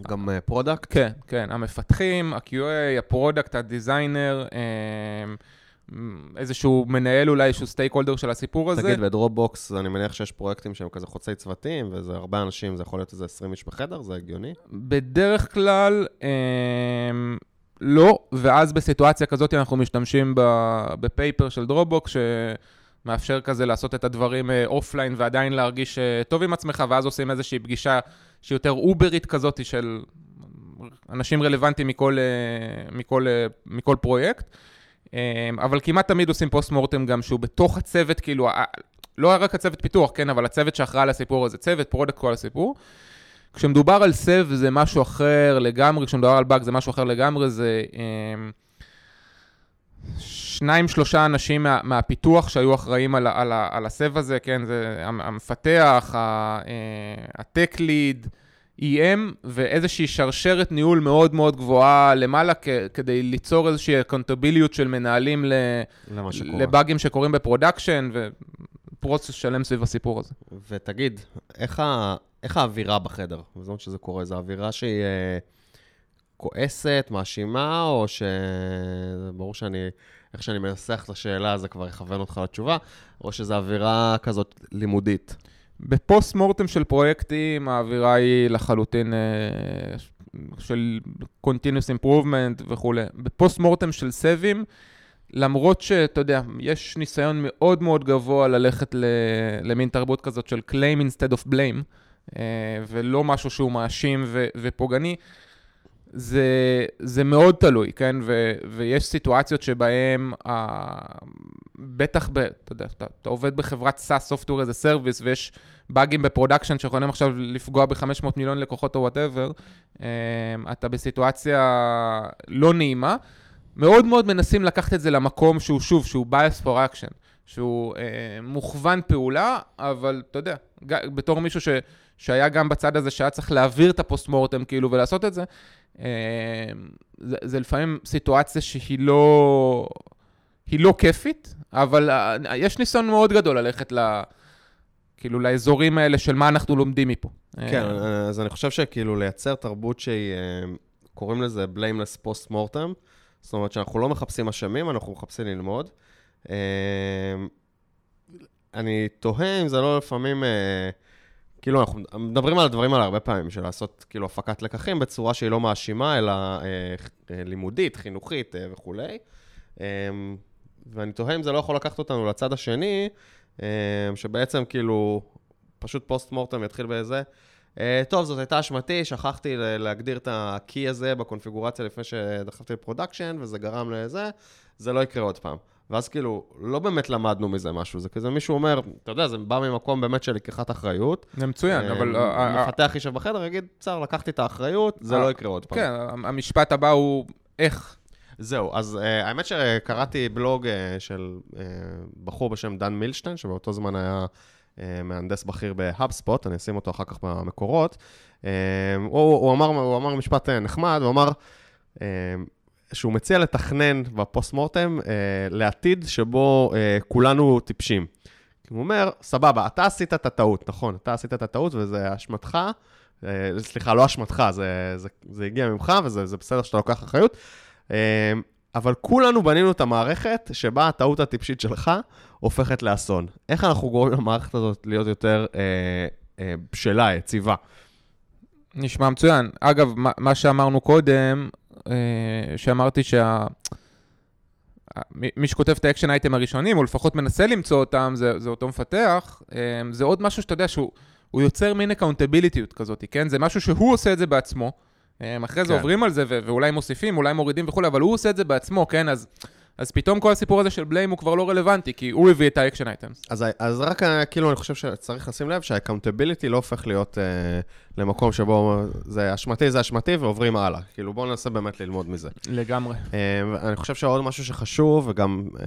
גם product? Uh, כן, כן, המפתחים, ה-QA, ה-product, הדיזיינר, איזשהו מנהל אולי, איזשהו stakeholder של הסיפור הזה. תגיד, בדרופבוקס, אני מניח שיש פרויקטים שהם כזה חוצי צוותים, וזה הרבה אנשים, זה יכול להיות איזה 20 איש בחדר, זה הגיוני? בדרך כלל, uh, לא, ואז בסיטואציה כזאת אנחנו משתמשים ב-Paper של דרופבוקס, מאפשר כזה לעשות את הדברים offline אה, ועדיין להרגיש אה, טוב עם עצמך, ואז עושים איזושהי פגישה שהיא יותר אוברית כזאת של אנשים רלוונטיים מכל, אה, מכל, מכל פרויקט. אבל כמעט תמיד עושים post mortem גם שהוא בתוך הצוות, כאילו, לא רק הצוות פיתוח, כן, אבל הצוות שאחראי על הסיפור הזה, צוות, product, כל הסיפור. כשמדובר על SEV זה משהו אחר לגמרי, כשמדובר על באג זה משהו אחר לגמרי, זה... שניים, שלושה אנשים מה, מהפיתוח שהיו אחראים על, על, על ה-SEV הזה, כן, זה המפתח, ה-tech lead, EM, ואיזושהי שרשרת ניהול מאוד מאוד גבוהה למעלה, כ, כדי ליצור איזושהי accountability של מנהלים ל, לבאגים שקורים ב-production, ו-process שלם סביב הסיפור הזה. ותגיד, איך, ה, איך האווירה בחדר? בזמן שזה קורה, זו אווירה שהיא... כועסת, מאשימה, או ש... ברור שאני, איך שאני מנסח את השאלה, זה כבר יכוון אותך לתשובה, או שזו אווירה כזאת לימודית. בפוסט מורטם של פרויקטים, האווירה היא לחלוטין אה, של continuous improvement וכולי. בפוסט מורטם של סבים, למרות שאתה יודע, יש ניסיון מאוד מאוד גבוה ללכת למין תרבות כזאת של claim instead of blame, אה, ולא משהו שהוא מאשים ופוגעני, זה, זה מאוד תלוי, כן? ו, ויש סיטואציות שבהן, ה... בטח, ב, אתה יודע, אתה, אתה עובד בחברת SaaS, Software as a Service, ויש באגים ב-production שיכולים עכשיו לפגוע ב-500 מיליון לקוחות או whatever, אתה בסיטואציה לא נעימה. מאוד מאוד מנסים לקחת את זה למקום שהוא, שוב, שהוא bias for action, שהוא אה, מוכוון פעולה, אבל אתה יודע, בתור מישהו ש, שהיה גם בצד הזה שהיה צריך להעביר את הפוסט-מורטם כאילו ולעשות את זה, זה, זה לפעמים סיטואציה שהיא לא, היא לא כיפית, אבל אה, יש ניסיון מאוד גדול ללכת ל... כאילו לאזורים האלה של מה אנחנו לומדים מפה. כן, אה, אז אני חושב שכאילו לייצר תרבות שהיא, אה, קוראים לזה blameless post-mortem, זאת אומרת שאנחנו לא מחפשים אשמים, אנחנו מחפשים ללמוד. אני תוהה אם זה לא לפעמים, אה, כאילו, אנחנו מדברים על הדברים האלה הרבה פעמים, של לעשות כאילו הפקת לקחים בצורה שהיא לא מאשימה, אלא אה, לימודית, חינוכית וכולי. ואני תוהה אם זה לא יכול לקחת אותנו לצד השני, שבעצם כאילו, פשוט post mortem יתחיל באיזה. אה, טוב, זאת הייתה אשמתי, שכחתי להגדיר את ה-key הזה בקונפיגורציה לפני שדחפתי ל-production, וזה גרם לזה, זה לא יקרה עוד פעם. ואז כאילו, לא באמת למדנו מזה משהו, זה כזה מישהו אומר, אתה יודע, זה בא ממקום באמת של לקיחת אחריות. זה מצוין, אה, אבל... אה, מפתח יישב בחדר, יגיד, בסדר, לקחתי את האחריות, זה לא יקרה עוד פעם. כן, המשפט הבא הוא איך. זהו, אז האמת שקראתי בלוג של בחור בשם דן מילשטיין, שבאותו זמן היה אה, מהנדס בכיר בהאבספוט, אני אשים אותו אחר כך במקורות. אה, הוא, אמר, משפט אה, נחמד, הוא אמר שהוא מציע לתכנן בפוסט מורטם לעתיד שבו כולנו טיפשים. הוא אומר, סבבה, אתה עשית את הטעות, נכון, אתה עשית את הטעות וזה אשמתך, סליחה, לא אשמתך, זה, זה, זה הגיע ממך וזה בסדר שאתה לוקח אחריות. אבל כולנו בנינו את המערכת שבה הטעות הטיפשית שלך הופכת לאסון. איך אנחנו גורמים למערכת הזאת להיות יותר אה, אה, בשלה, יציבה? נשמע מצוין. אגב, מה, מה שאמרנו קודם, אה, שאמרתי שה... מי שכותב את האקשן אייטם הראשונים, או לפחות מנסה למצוא אותם, זה, זה אותו מפתח, אה, זה עוד משהו שאתה יודע שהוא יוצר מין accountability כזאת, כן? זה משהו שהוא עושה את זה בעצמו. אחרי זה כן. עוברים על זה, ואולי מוסיפים, אולי מורידים וכולי, אבל הוא עושה את זה בעצמו, כן? אז, אז פתאום כל הסיפור הזה של blame הוא כבר לא רלוונטי, כי הוא הביא את ה-action items. אז, אז רק כאילו, אני חושב שצריך לשים לב שה-accountability לא הופך להיות אה, למקום שבו זה אשמתי, זה אשמתי, ועוברים הלאה. כאילו, בואו ננסה באמת ללמוד מזה. לגמרי. אה, אני חושב שעוד משהו שחשוב, וגם אה,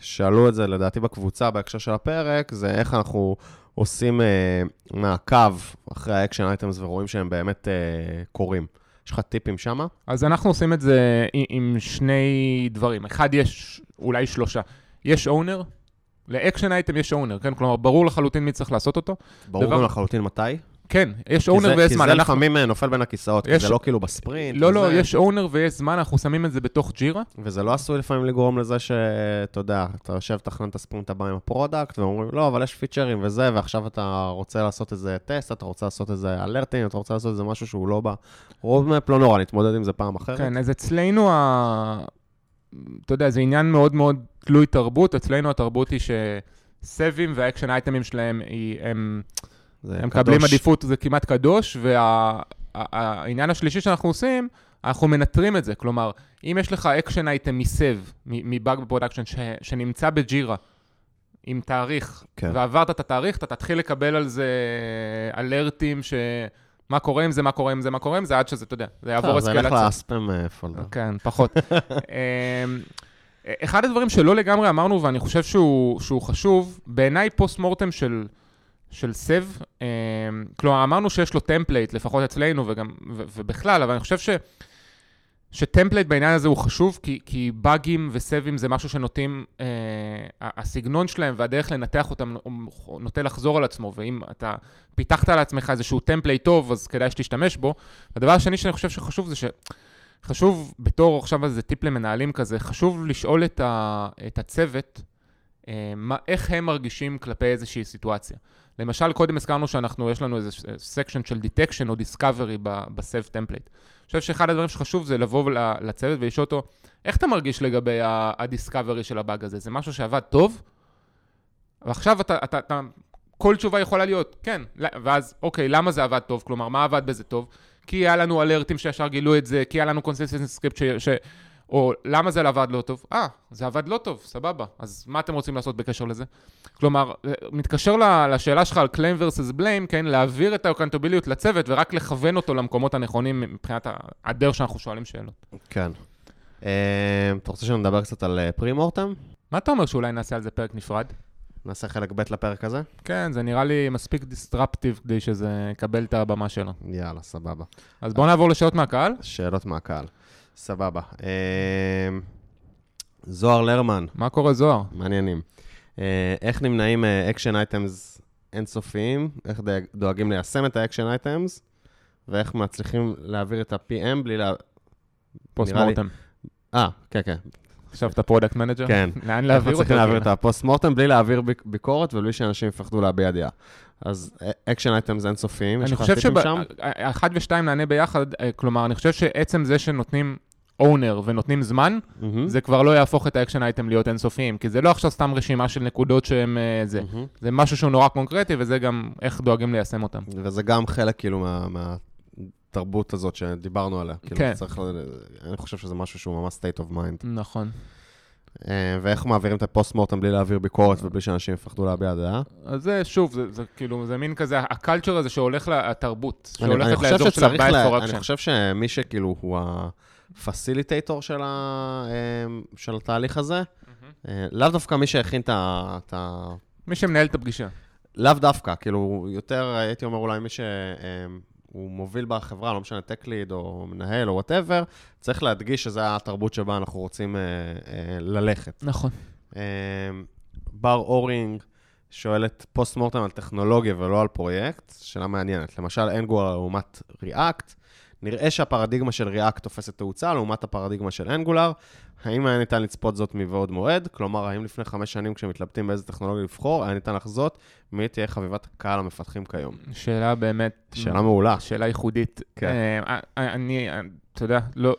שאלו את זה לדעתי בקבוצה בהקשר של הפרק, זה איך אנחנו עושים אה, מעקב אחרי ה-action items ורואים שהם באמת אה, קורים. יש לך טיפים שמה? אז אנחנו עושים את זה עם שני דברים. אחד, יש אולי שלושה. יש owner, ל-action item יש owner, כן? כלומר, ברור לחלוטין מי צריך לעשות אותו. ברור דבר... לחלוטין מתי? כן, יש owner ויש זמן. כי זה אנחנו... לפעמים אה, נופל בין הכיסאות, יש... כי זה לא כאילו ב-sprint. לא, לא, יש owner ויש זמן, אנחנו שמים את זה בתוך Jira. וזה לא עשוי לפעמים לגרום לזה שאתה יודע, אתה יושב, תכנן את ה-sprint הבא עם ה-product, ואומרים, לא, אבל יש פיצ'רים וזה, ועכשיו אתה רוצה לעשות איזה טסט, אתה רוצה לעשות איזה alert-ים, אתה רוצה לעשות איזה משהו שהוא לא בא. רוב מפ לא נורא, נתמודד עם זה פעם אחרת. כן, אז אצלנו, ה... אתה יודע, זה עניין מאוד מאוד תלוי תרבות. אצלנו התרבות היא ש-SEV-ים וה-action item-ים שלהם הם... הם מקבלים עדיפות, זה כמעט קדוש, והעניין וה, השלישי שאנחנו עושים, אנחנו מנטרים את זה. כלומר, אם יש לך action item מ-SEV, מבאג ב-production, שנמצא ב-Jira, עם תאריך, כן. ועברת את התאריך, אתה תתחיל לקבל על זה alert-ים ש... מה קורה עם זה, מה קורה עם זה, מה קורה עם זה, עד שזה, אתה יודע, זה יעבור אסקלציה. זה ילך ל-spam אה, folder. כן, פחות. אמ, אחד הדברים שלא לגמרי אמרנו, ואני חושב שהוא, שהוא חשוב, בעיניי post mortem של... של SEV, אמ, כלומר, אמרנו שיש לו template, לפחות אצלנו וגם, ו, ובכלל, אבל אני חושב ש, ש-template בעניין הזה הוא חשוב, כי, כי באגים ו-SEV-ים זה משהו שנוטים, אה, הסגנון שלהם והדרך לנתח אותם נוטה לחזור על עצמו, ואם אתה פיתחת על עצמך איזשהו template טוב, אז כדאי שתשתמש בו. הדבר השני שאני חושב שחשוב זה ש... חשוב, בתור עכשיו איזה טיפ למנהלים כזה, חשוב לשאול את, ה, את הצוות, אה, מה, איך הם מרגישים כלפי איזושהי סיטואציה. למשל, קודם הזכרנו שאנחנו, יש לנו איזה section של detection או discovery ב-SEV template. אני חושב שאחד הדברים שחשוב זה לבוא לצוות ולשאול אותו, איך אתה מרגיש לגבי ה-discovery של הבאג הזה? זה משהו שעבד טוב? ועכשיו אתה, אתה, אתה, כל תשובה יכולה להיות, כן, ואז, אוקיי, למה זה עבד טוב? כלומר, מה עבד בזה טוב? כי היה לנו alert-ים שישר גילו את זה, כי היה לנו consistent script. או למה זה עבד לא טוב? אה, זה עבד לא טוב, סבבה. אז מה אתם רוצים לעשות בקשר לזה? כלומר, מתקשר לשאלה שלך על claim versus blame, כן, להעביר את ה-accountability לצוות ורק לכוון אותו למקומות הנכונים מבחינת הדרך שאנחנו שואלים שאלות. כן. אה, אתה רוצה שנדבר קצת על premortem? מה אתה אומר שאולי נעשה על זה פרק נפרד? נעשה חלק ב' לפרק הזה? כן, זה נראה לי מספיק disruptive כדי שזה יקבל את הבמה שלו. יאללה, סבבה. אז בואו נעבור לשאלות מהקהל. שאלות מהקהל. סבבה. אה, זוהר לרמן. מה קורה, זוהר? מעניינים. אה, איך נמנעים action items אינסופיים? איך דואגים ליישם את ה action items? ואיך מצליחים להעביר את ה-PM בלי לה... post mortem. אה, כן, כן. עכשיו אתה פרודקט מנג'ר? כן. לאן להעביר אותו? צריכים להעביר את ה post mortem בלי להעביר ביקורת ובלי שאנשים יפחדו להביע דעה. אז action item זה אינסופיים, יש לך טיפים שם? אחד ושתיים נענה ביחד, אה, כלומר, אני חושב שעצם זה שנותנים owner ונותנים זמן, mm-hmm. זה כבר לא יהפוך את ה action item להיות אינסופיים, כי זה לא עכשיו סתם רשימה של נקודות שהם אה, זה. Mm-hmm. זה משהו שהוא נורא קונקרטי, וזה גם איך דואגים ליישם אותם. וזה גם חלק כאילו מה, מה, התרבות הזאת שדיברנו עליה. כאילו, כן. צריך, אני חושב שזה משהו שהוא ממש state of mind. נכון. אה, ואיך מעבירים את ה post-mortem בלי להעביר ביקורת ובלי שאנשים יפחדו להביע דעה? אז זה, שוב, זה, זה כאילו, זה מין כזה, ה culture הזה שהולך לתרבות, שהולכת לאזור של ה bias for action. אני חושב שמי שכאילו הוא ה facilitator של, ה, אה, של התהליך הזה, mm-hmm. לאו דווקא מי שהכין את ה... מי שמנהל את הפגישה. לאו דווקא, כאילו, יותר הייתי אומר אולי מי ש... הוא מוביל בחברה, לא משנה, tech lead או מנהל או whatever, צריך להדגיש שזו התרבות שבה אנחנו רוצים אה, אה, ללכת. נכון. אה, בר אורינג שואלת post mortem על טכנולוגיה ולא על פרויקט, שאלה מעניינת. למשל, Angular לעומת React, נראה שהפרדיגמה של React תופסת תאוצה לעומת הפרדיגמה של Angular. האם היה ניתן לצפות זאת מבעוד מועד? כלומר, האם לפני חמש שנים כשמתלבטים באיזה טכנולוגיה לבחור, היה ניתן לחזות מי תהיה חביבת קהל המפתחים כיום? שאלה באמת... שאלה מעולה. שאלה ייחודית. כן. אה, אה, אני, אתה יודע, לא...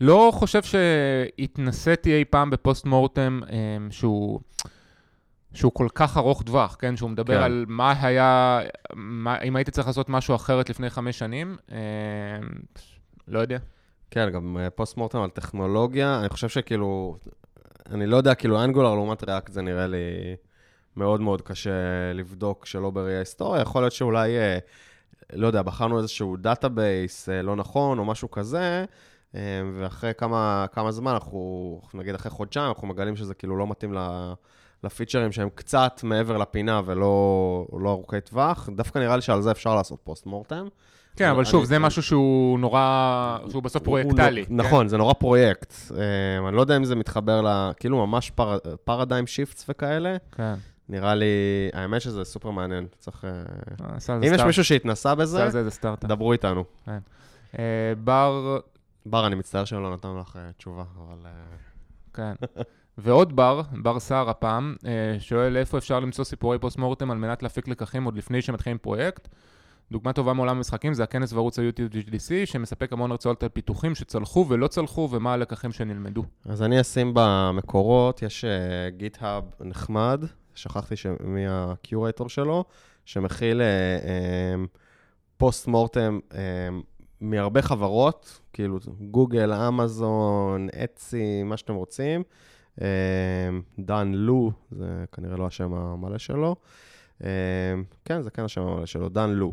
לא חושב שהתנסיתי אי פעם בפוסט מורטם אה, שהוא, שהוא כל כך ארוך טווח, כן? שהוא מדבר כן. על מה היה, מה, אם הייתי צריך לעשות משהו אחרת לפני חמש שנים, לא יודע. כן, גם פוסט מורטם על טכנולוגיה, אני חושב שכאילו, אני לא יודע, כאילו Angular לעומת React זה נראה לי מאוד מאוד קשה לבדוק שלא בראייה היסטוריה. יכול להיות שאולי, אה, לא יודע, בחרנו איזשהו database אה, לא נכון או משהו כזה, אה, ואחרי כמה, כמה זמן, אנחנו, נגיד אחרי חודשיים, אנחנו מגלים שזה כאילו לא מתאים לפיצ'רים שהם קצת מעבר לפינה ולא לא ארוכי טווח. דווקא נראה לי שעל זה אפשר לעשות post mortem. כן, אבל שוב, זה משהו שהוא נורא, שהוא בסוף פרויקטלי. לא- נכון, זה נורא פרויקט. אני לא יודע אם זה מתחבר ל... כאילו ממש paradigm shifts וכאלה. כן. נראה לי, האמת שזה סופר מעניין. צריך... אה, אם יש מישהו שהתנסה בזה, דברו איתנו. כן. אה, בר... בר, אני מצטער שלא נתנו לך אה, תשובה, אבל... כן. ועוד בר, בר סער הפעם, שואל איפה אפשר למצוא סיפורי post mortem על מנת להפיק לקחים עוד לפני שמתחילים פרויקט. דוגמה טובה מעולם המשחקים זה הכנס וערוץ ה-YouTube GDC, שמספק המון הרצאות על פיתוחים שצלחו ולא צלחו, ומה הלקחים שנלמדו. אז אני אשים במקורות, יש גיט-האב נחמד, שכחתי מי הקיורייטור שלו, שמכיל פוסט מורטם מהרבה חברות, כאילו גוגל, אמזון, אצי, מה שאתם רוצים. דן לו, זה כנראה לא השם המלא שלו. כן, זה כן השם המלא שלו, דן לו.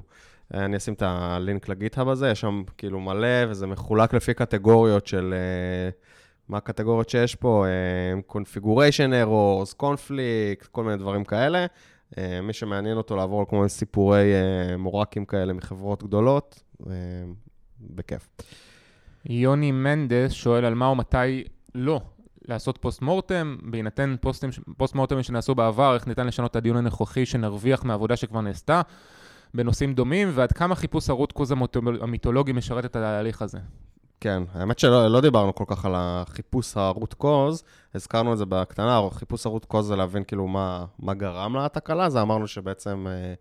אני אשים את הלינק לגיט-האב הזה, יש שם כאילו מלא, וזה מחולק לפי קטגוריות של... Uh, מה הקטגוריות שיש פה? configuration errors, conflict, כל מיני דברים כאלה. אה, מי שמעניין אותו לעבור על כל מיני סיפורי אה, מורקים כאלה מחברות גדולות, אה, בכיף. יוני מנדס שואל על מה ומתי לא לעשות פוסט מורטם, בהינתן פוסטים, פוסט מורטמים שנעשו בעבר, איך ניתן לשנות את הדיון הנוכחי שנרוויח מהעבודה שכבר נעשתה בנושאים דומים, ועד כמה חיפוש הרות קוז המיתולוגי משרת את התהליך הזה. כן, האמת שלא לא דיברנו כל כך על החיפוש הרות קוז, הזכרנו את זה בקטנה, חיפוש הרות קוז זה להבין כאילו מה, מה גרם לתקלה, זה אמרנו שבעצם אה,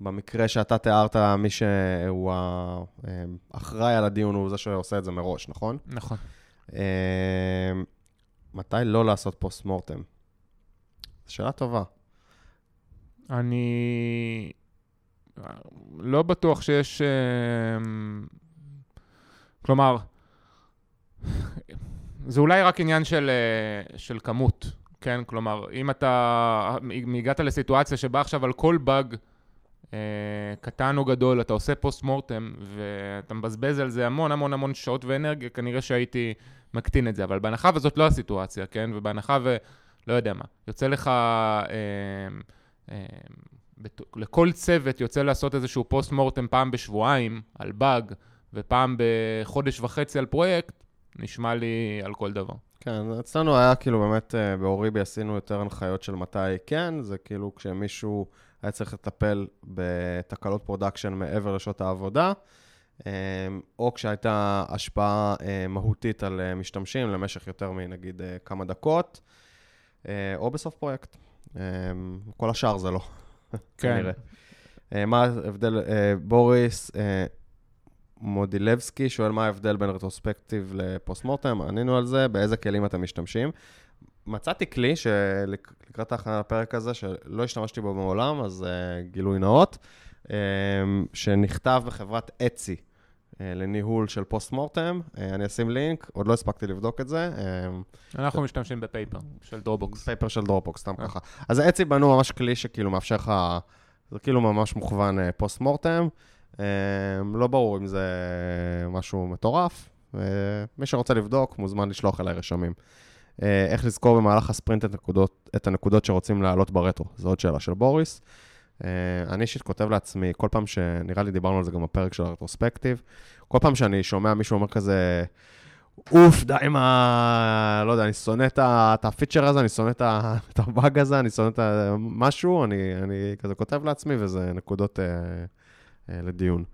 במקרה שאתה תיארת, מי שהוא האחראי על הדיון הוא זה שעושה את זה מראש, נכון? נכון. אה, מתי לא לעשות פוסט מורטם? שאלה טובה. אני לא בטוח שיש... אה, כלומר, זה אולי רק עניין של, אה, של כמות, כן? כלומר, אם אתה, הגעת לסיטואציה שבה עכשיו על כל באג אה, קטן או גדול, אתה עושה פוסט מורטם ואתה מבזבז על זה המון המון המון שעות ואנרגיה, כנראה שהייתי מקטין את זה. אבל בהנחה וזאת לא הסיטואציה, כן? ובהנחה ו... לא יודע מה, יוצא לך... אה, אה, בת... לכל צוות יוצא לעשות איזשהו post mortem פעם בשבועיים על באג, ופעם בחודש וחצי על פרויקט, נשמע לי על כל דבר. כן, אצלנו היה כאילו באמת, אה, באוריבי עשינו יותר הנחיות של מתי כן, זה כאילו כשמישהו היה צריך לטפל בתקלות production מעבר לשעות העבודה, או כשהייתה השפעה אה, מהותית על משתמשים למשך יותר מנגיד כמה דקות, או בסוף פרויקט. כל השאר זה לא, כן. כנראה. מה ההבדל, בוריס, מודילבסקי שואל מה ההבדל בין רטרוספקטיב לפוסט-מורטם, ענינו על זה, באיזה כלים אתם משתמשים. מצאתי כלי שלקראת ההכנה לפרק הזה, שלא השתמשתי בו מעולם, אז גילוי נאות, um, שנכתב בחברת אצי לניהול של פוסט-מורטם. Uh, אני אשים לינק, עוד לא הספקתי לבדוק את זה. Um, אנחנו משתמשים ב Paper של Dropbox. Paper של Dropbox, סתם ככה. אז אצי בנו ממש כלי שכאילו מאפשר לך, זה כאילו ממש מוכוון post-mortem. אמ, לא ברור אם זה משהו מטורף. מי שרוצה לבדוק, מוזמן לשלוח אליי רשמים. אה, איך לזכור במהלך הספרינט את, נקודות, את הנקודות שרוצים להעלות ברטרו? זו עוד שאלה של בוריס. אה, אני אישית כותב לעצמי, כל פעם שנראה לי דיברנו על זה גם בפרק של ה retrospective, כל פעם שאני שומע מישהו אומר כזה, אוף, די עם ה... לא יודע, אני שונא את הפיצ'ר הזה, אני שונא את הבאג הזה, אני שונא את משהו, אני, אני כזה כותב לעצמי, וזה נקודות... אה, אה, לדיון.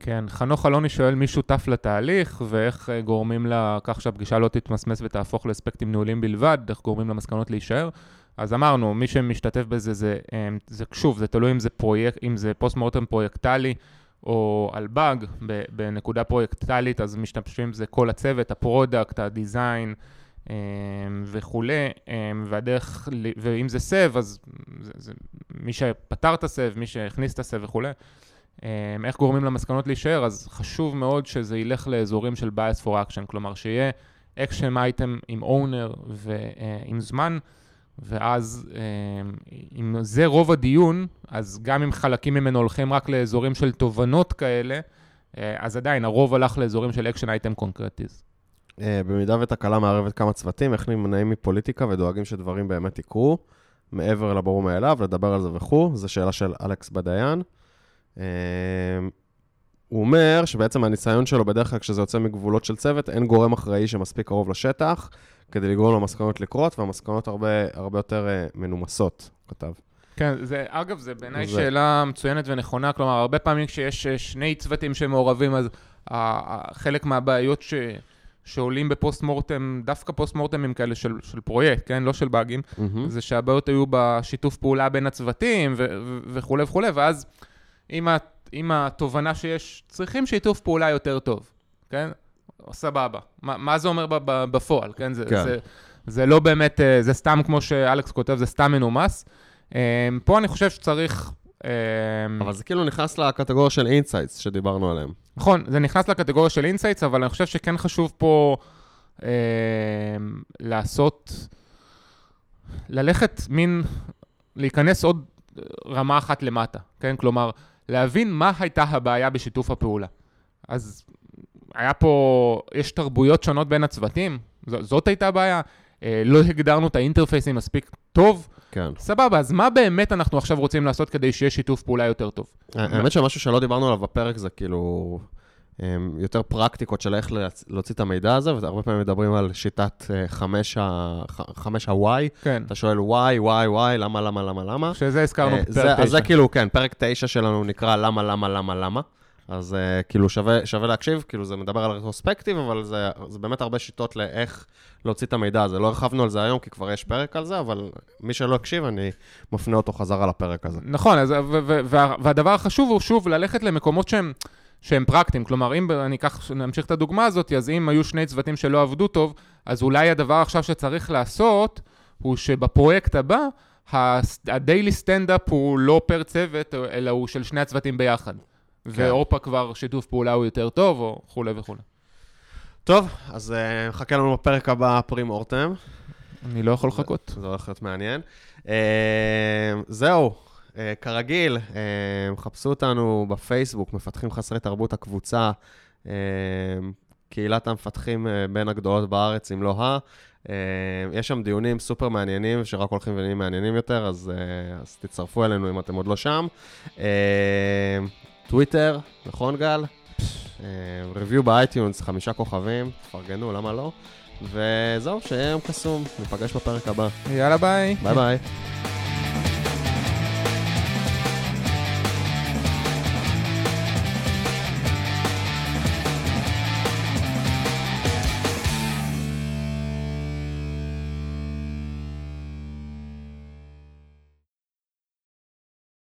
כן, חנוך אלוני שואל מי שותף לתהליך ואיך אה, גורמים לכך שהפגישה לא תתמסמס ותהפוך לאספקטים ניהולים בלבד, איך גורמים למסקנות להישאר. אז אמרנו, מי שמשתתף בזה, זה, אה, זה שוב, זה תלוי אם זה, פרויק, אם זה post mortem פרויקטלי או על באג, בנקודה פרויקטלית, אז משתמשים בזה כל הצוות, ה product, ה design וכולי, והדרך, ואם זה סב, אז זה, זה, מי שפתר את הסב, מי שהכניס את הסב וכולי. אמ, איך גורמים למסקנות להישאר, אז חשוב מאוד שזה ילך לאזורים של bias for action, כלומר שיהיה action item עם owner ועם זמן, ואז אמ, אם זה רוב הדיון, אז גם אם חלקים ממנו הולכים רק לאזורים של תובנות כאלה, אה, אז עדיין הרוב הלך לאזורים של action item קונקרטיים. במידה ותקלה מערבת כמה צוותים, איך נמנעים מפוליטיקה ודואגים שדברים באמת יקרו, מעבר לברור מאליו, לדבר על זה וכו', זו שאלה של אלכס בדיין. אמ, הוא אומר שבעצם הניסיון שלו, בדרך כלל כשזה יוצא מגבולות של צוות, אין גורם אחראי שמספיק קרוב לשטח כדי לגרום למסקנות לקרות, והמסקנות הרבה, הרבה יותר uh, מנומסות, כתב. כן, זה, אגב, זה בעיניי זה... שאלה מצוינת ונכונה, כלומר, הרבה פעמים כשיש אה, שני צוותים שמעורבים, אז חלק מהבעיות ש... שעולים בפוסט מורטם, דווקא פוסט מורטמים כאלה של, של פרויקט, כן? לא של באגים, mm-hmm. זה שהבעיות היו בשיתוף פעולה בין הצוותים וכולי וכולי, ואז... עם, ה, עם התובנה שיש, צריכים שיתוף פעולה יותר טוב, כן? סבבה. מה, מה זה אומר בפועל, כן? זה, כן. זה, זה לא באמת, אה, זה סתם, כמו שאלכס כותב, זה סתם מנומס. אה, פה אני חושב שצריך... אה, אבל זה כאילו נכנס לקטגוריה של insights שדיברנו עליהם. נכון, זה נכנס לקטגוריה של insights, אבל אני חושב שכן חשוב פה אה, לעשות, ללכת מין, להיכנס עוד רמה אחת למטה, כן? כלומר, להבין מה הייתה הבעיה בשיתוף הפעולה. אז היה פה, יש תרבויות שונות בין הצוותים, ז, זאת הייתה הבעיה. אה, לא הגדרנו את האינטרפייסים מספיק טוב. כן. סבבה, אז מה באמת אנחנו עכשיו רוצים לעשות כדי שיהיה שיתוף פעולה יותר טוב? האמת שמשהו שלא דיברנו עליו בפרק זה כאילו... יותר פרקטיקות של איך להוציא את המידע הזה, והרבה פעמים מדברים על שיטת אה, חמש ה-Y. כן. אתה שואל why, why, why, למה, למה, למה, למה. שזה הזכרנו בפרק תשע. אז זה כאילו, כן, פרק תשע שלנו נקרא למה, למה, למה, למה. אז uh, כאילו שווה, שווה להקשיב, כאילו זה מדבר על רטרוספקטיב, אבל זה, זה באמת הרבה שיטות לאיך להוציא את המידע הזה. לא הרחבנו על זה היום, כי כבר יש פרק על זה, אבל מי שלא הקשיב, אני מפנה אותו חזרה לפרק הזה. נכון, אז, והדבר החשוב הוא שוב ללכת למקומות שהם... שהם פרקטיים. כלומר, אם אני אקח, נמשיך את הדוגמה הזאת, אז אם היו שני צוותים שלא עבדו טוב, אז אולי הדבר עכשיו שצריך לעשות, הוא שבפרויקט הבא, הדיילי סטנדאפ הוא לא פר צוות, אלא הוא של שני הצוותים ביחד. כן. ואירופה כבר שיתוף פעולה הוא יותר טוב, או כולי וכולי. טוב, אז אה, מחכה לנו בפרק הבא פרי מורטם. אני לא יכול לחכות. זה הולך להיות מעניין. אה, זהו, אה, כרגיל, אה, חפשו אותנו בפייסבוק, מפתחים חסרי תרבות הקבוצה, אה, קהילת המפתחים אה, בין הגדולות בארץ, אם לא ה. אה, יש שם דיונים סופר מעניינים, שרק הולכים ונהיים מעניינים יותר, אז, אה, אז תצטרפו אלינו אם אתם עוד לא שם. אה, טוויטר, נכון גל? review ב-iTunes, חמישה כוכבים, תפרגנו, למה לא? וזהו, שיהיה יום קסום, ניפגש בפרק הבא. יאללה ביי. ביי ביי.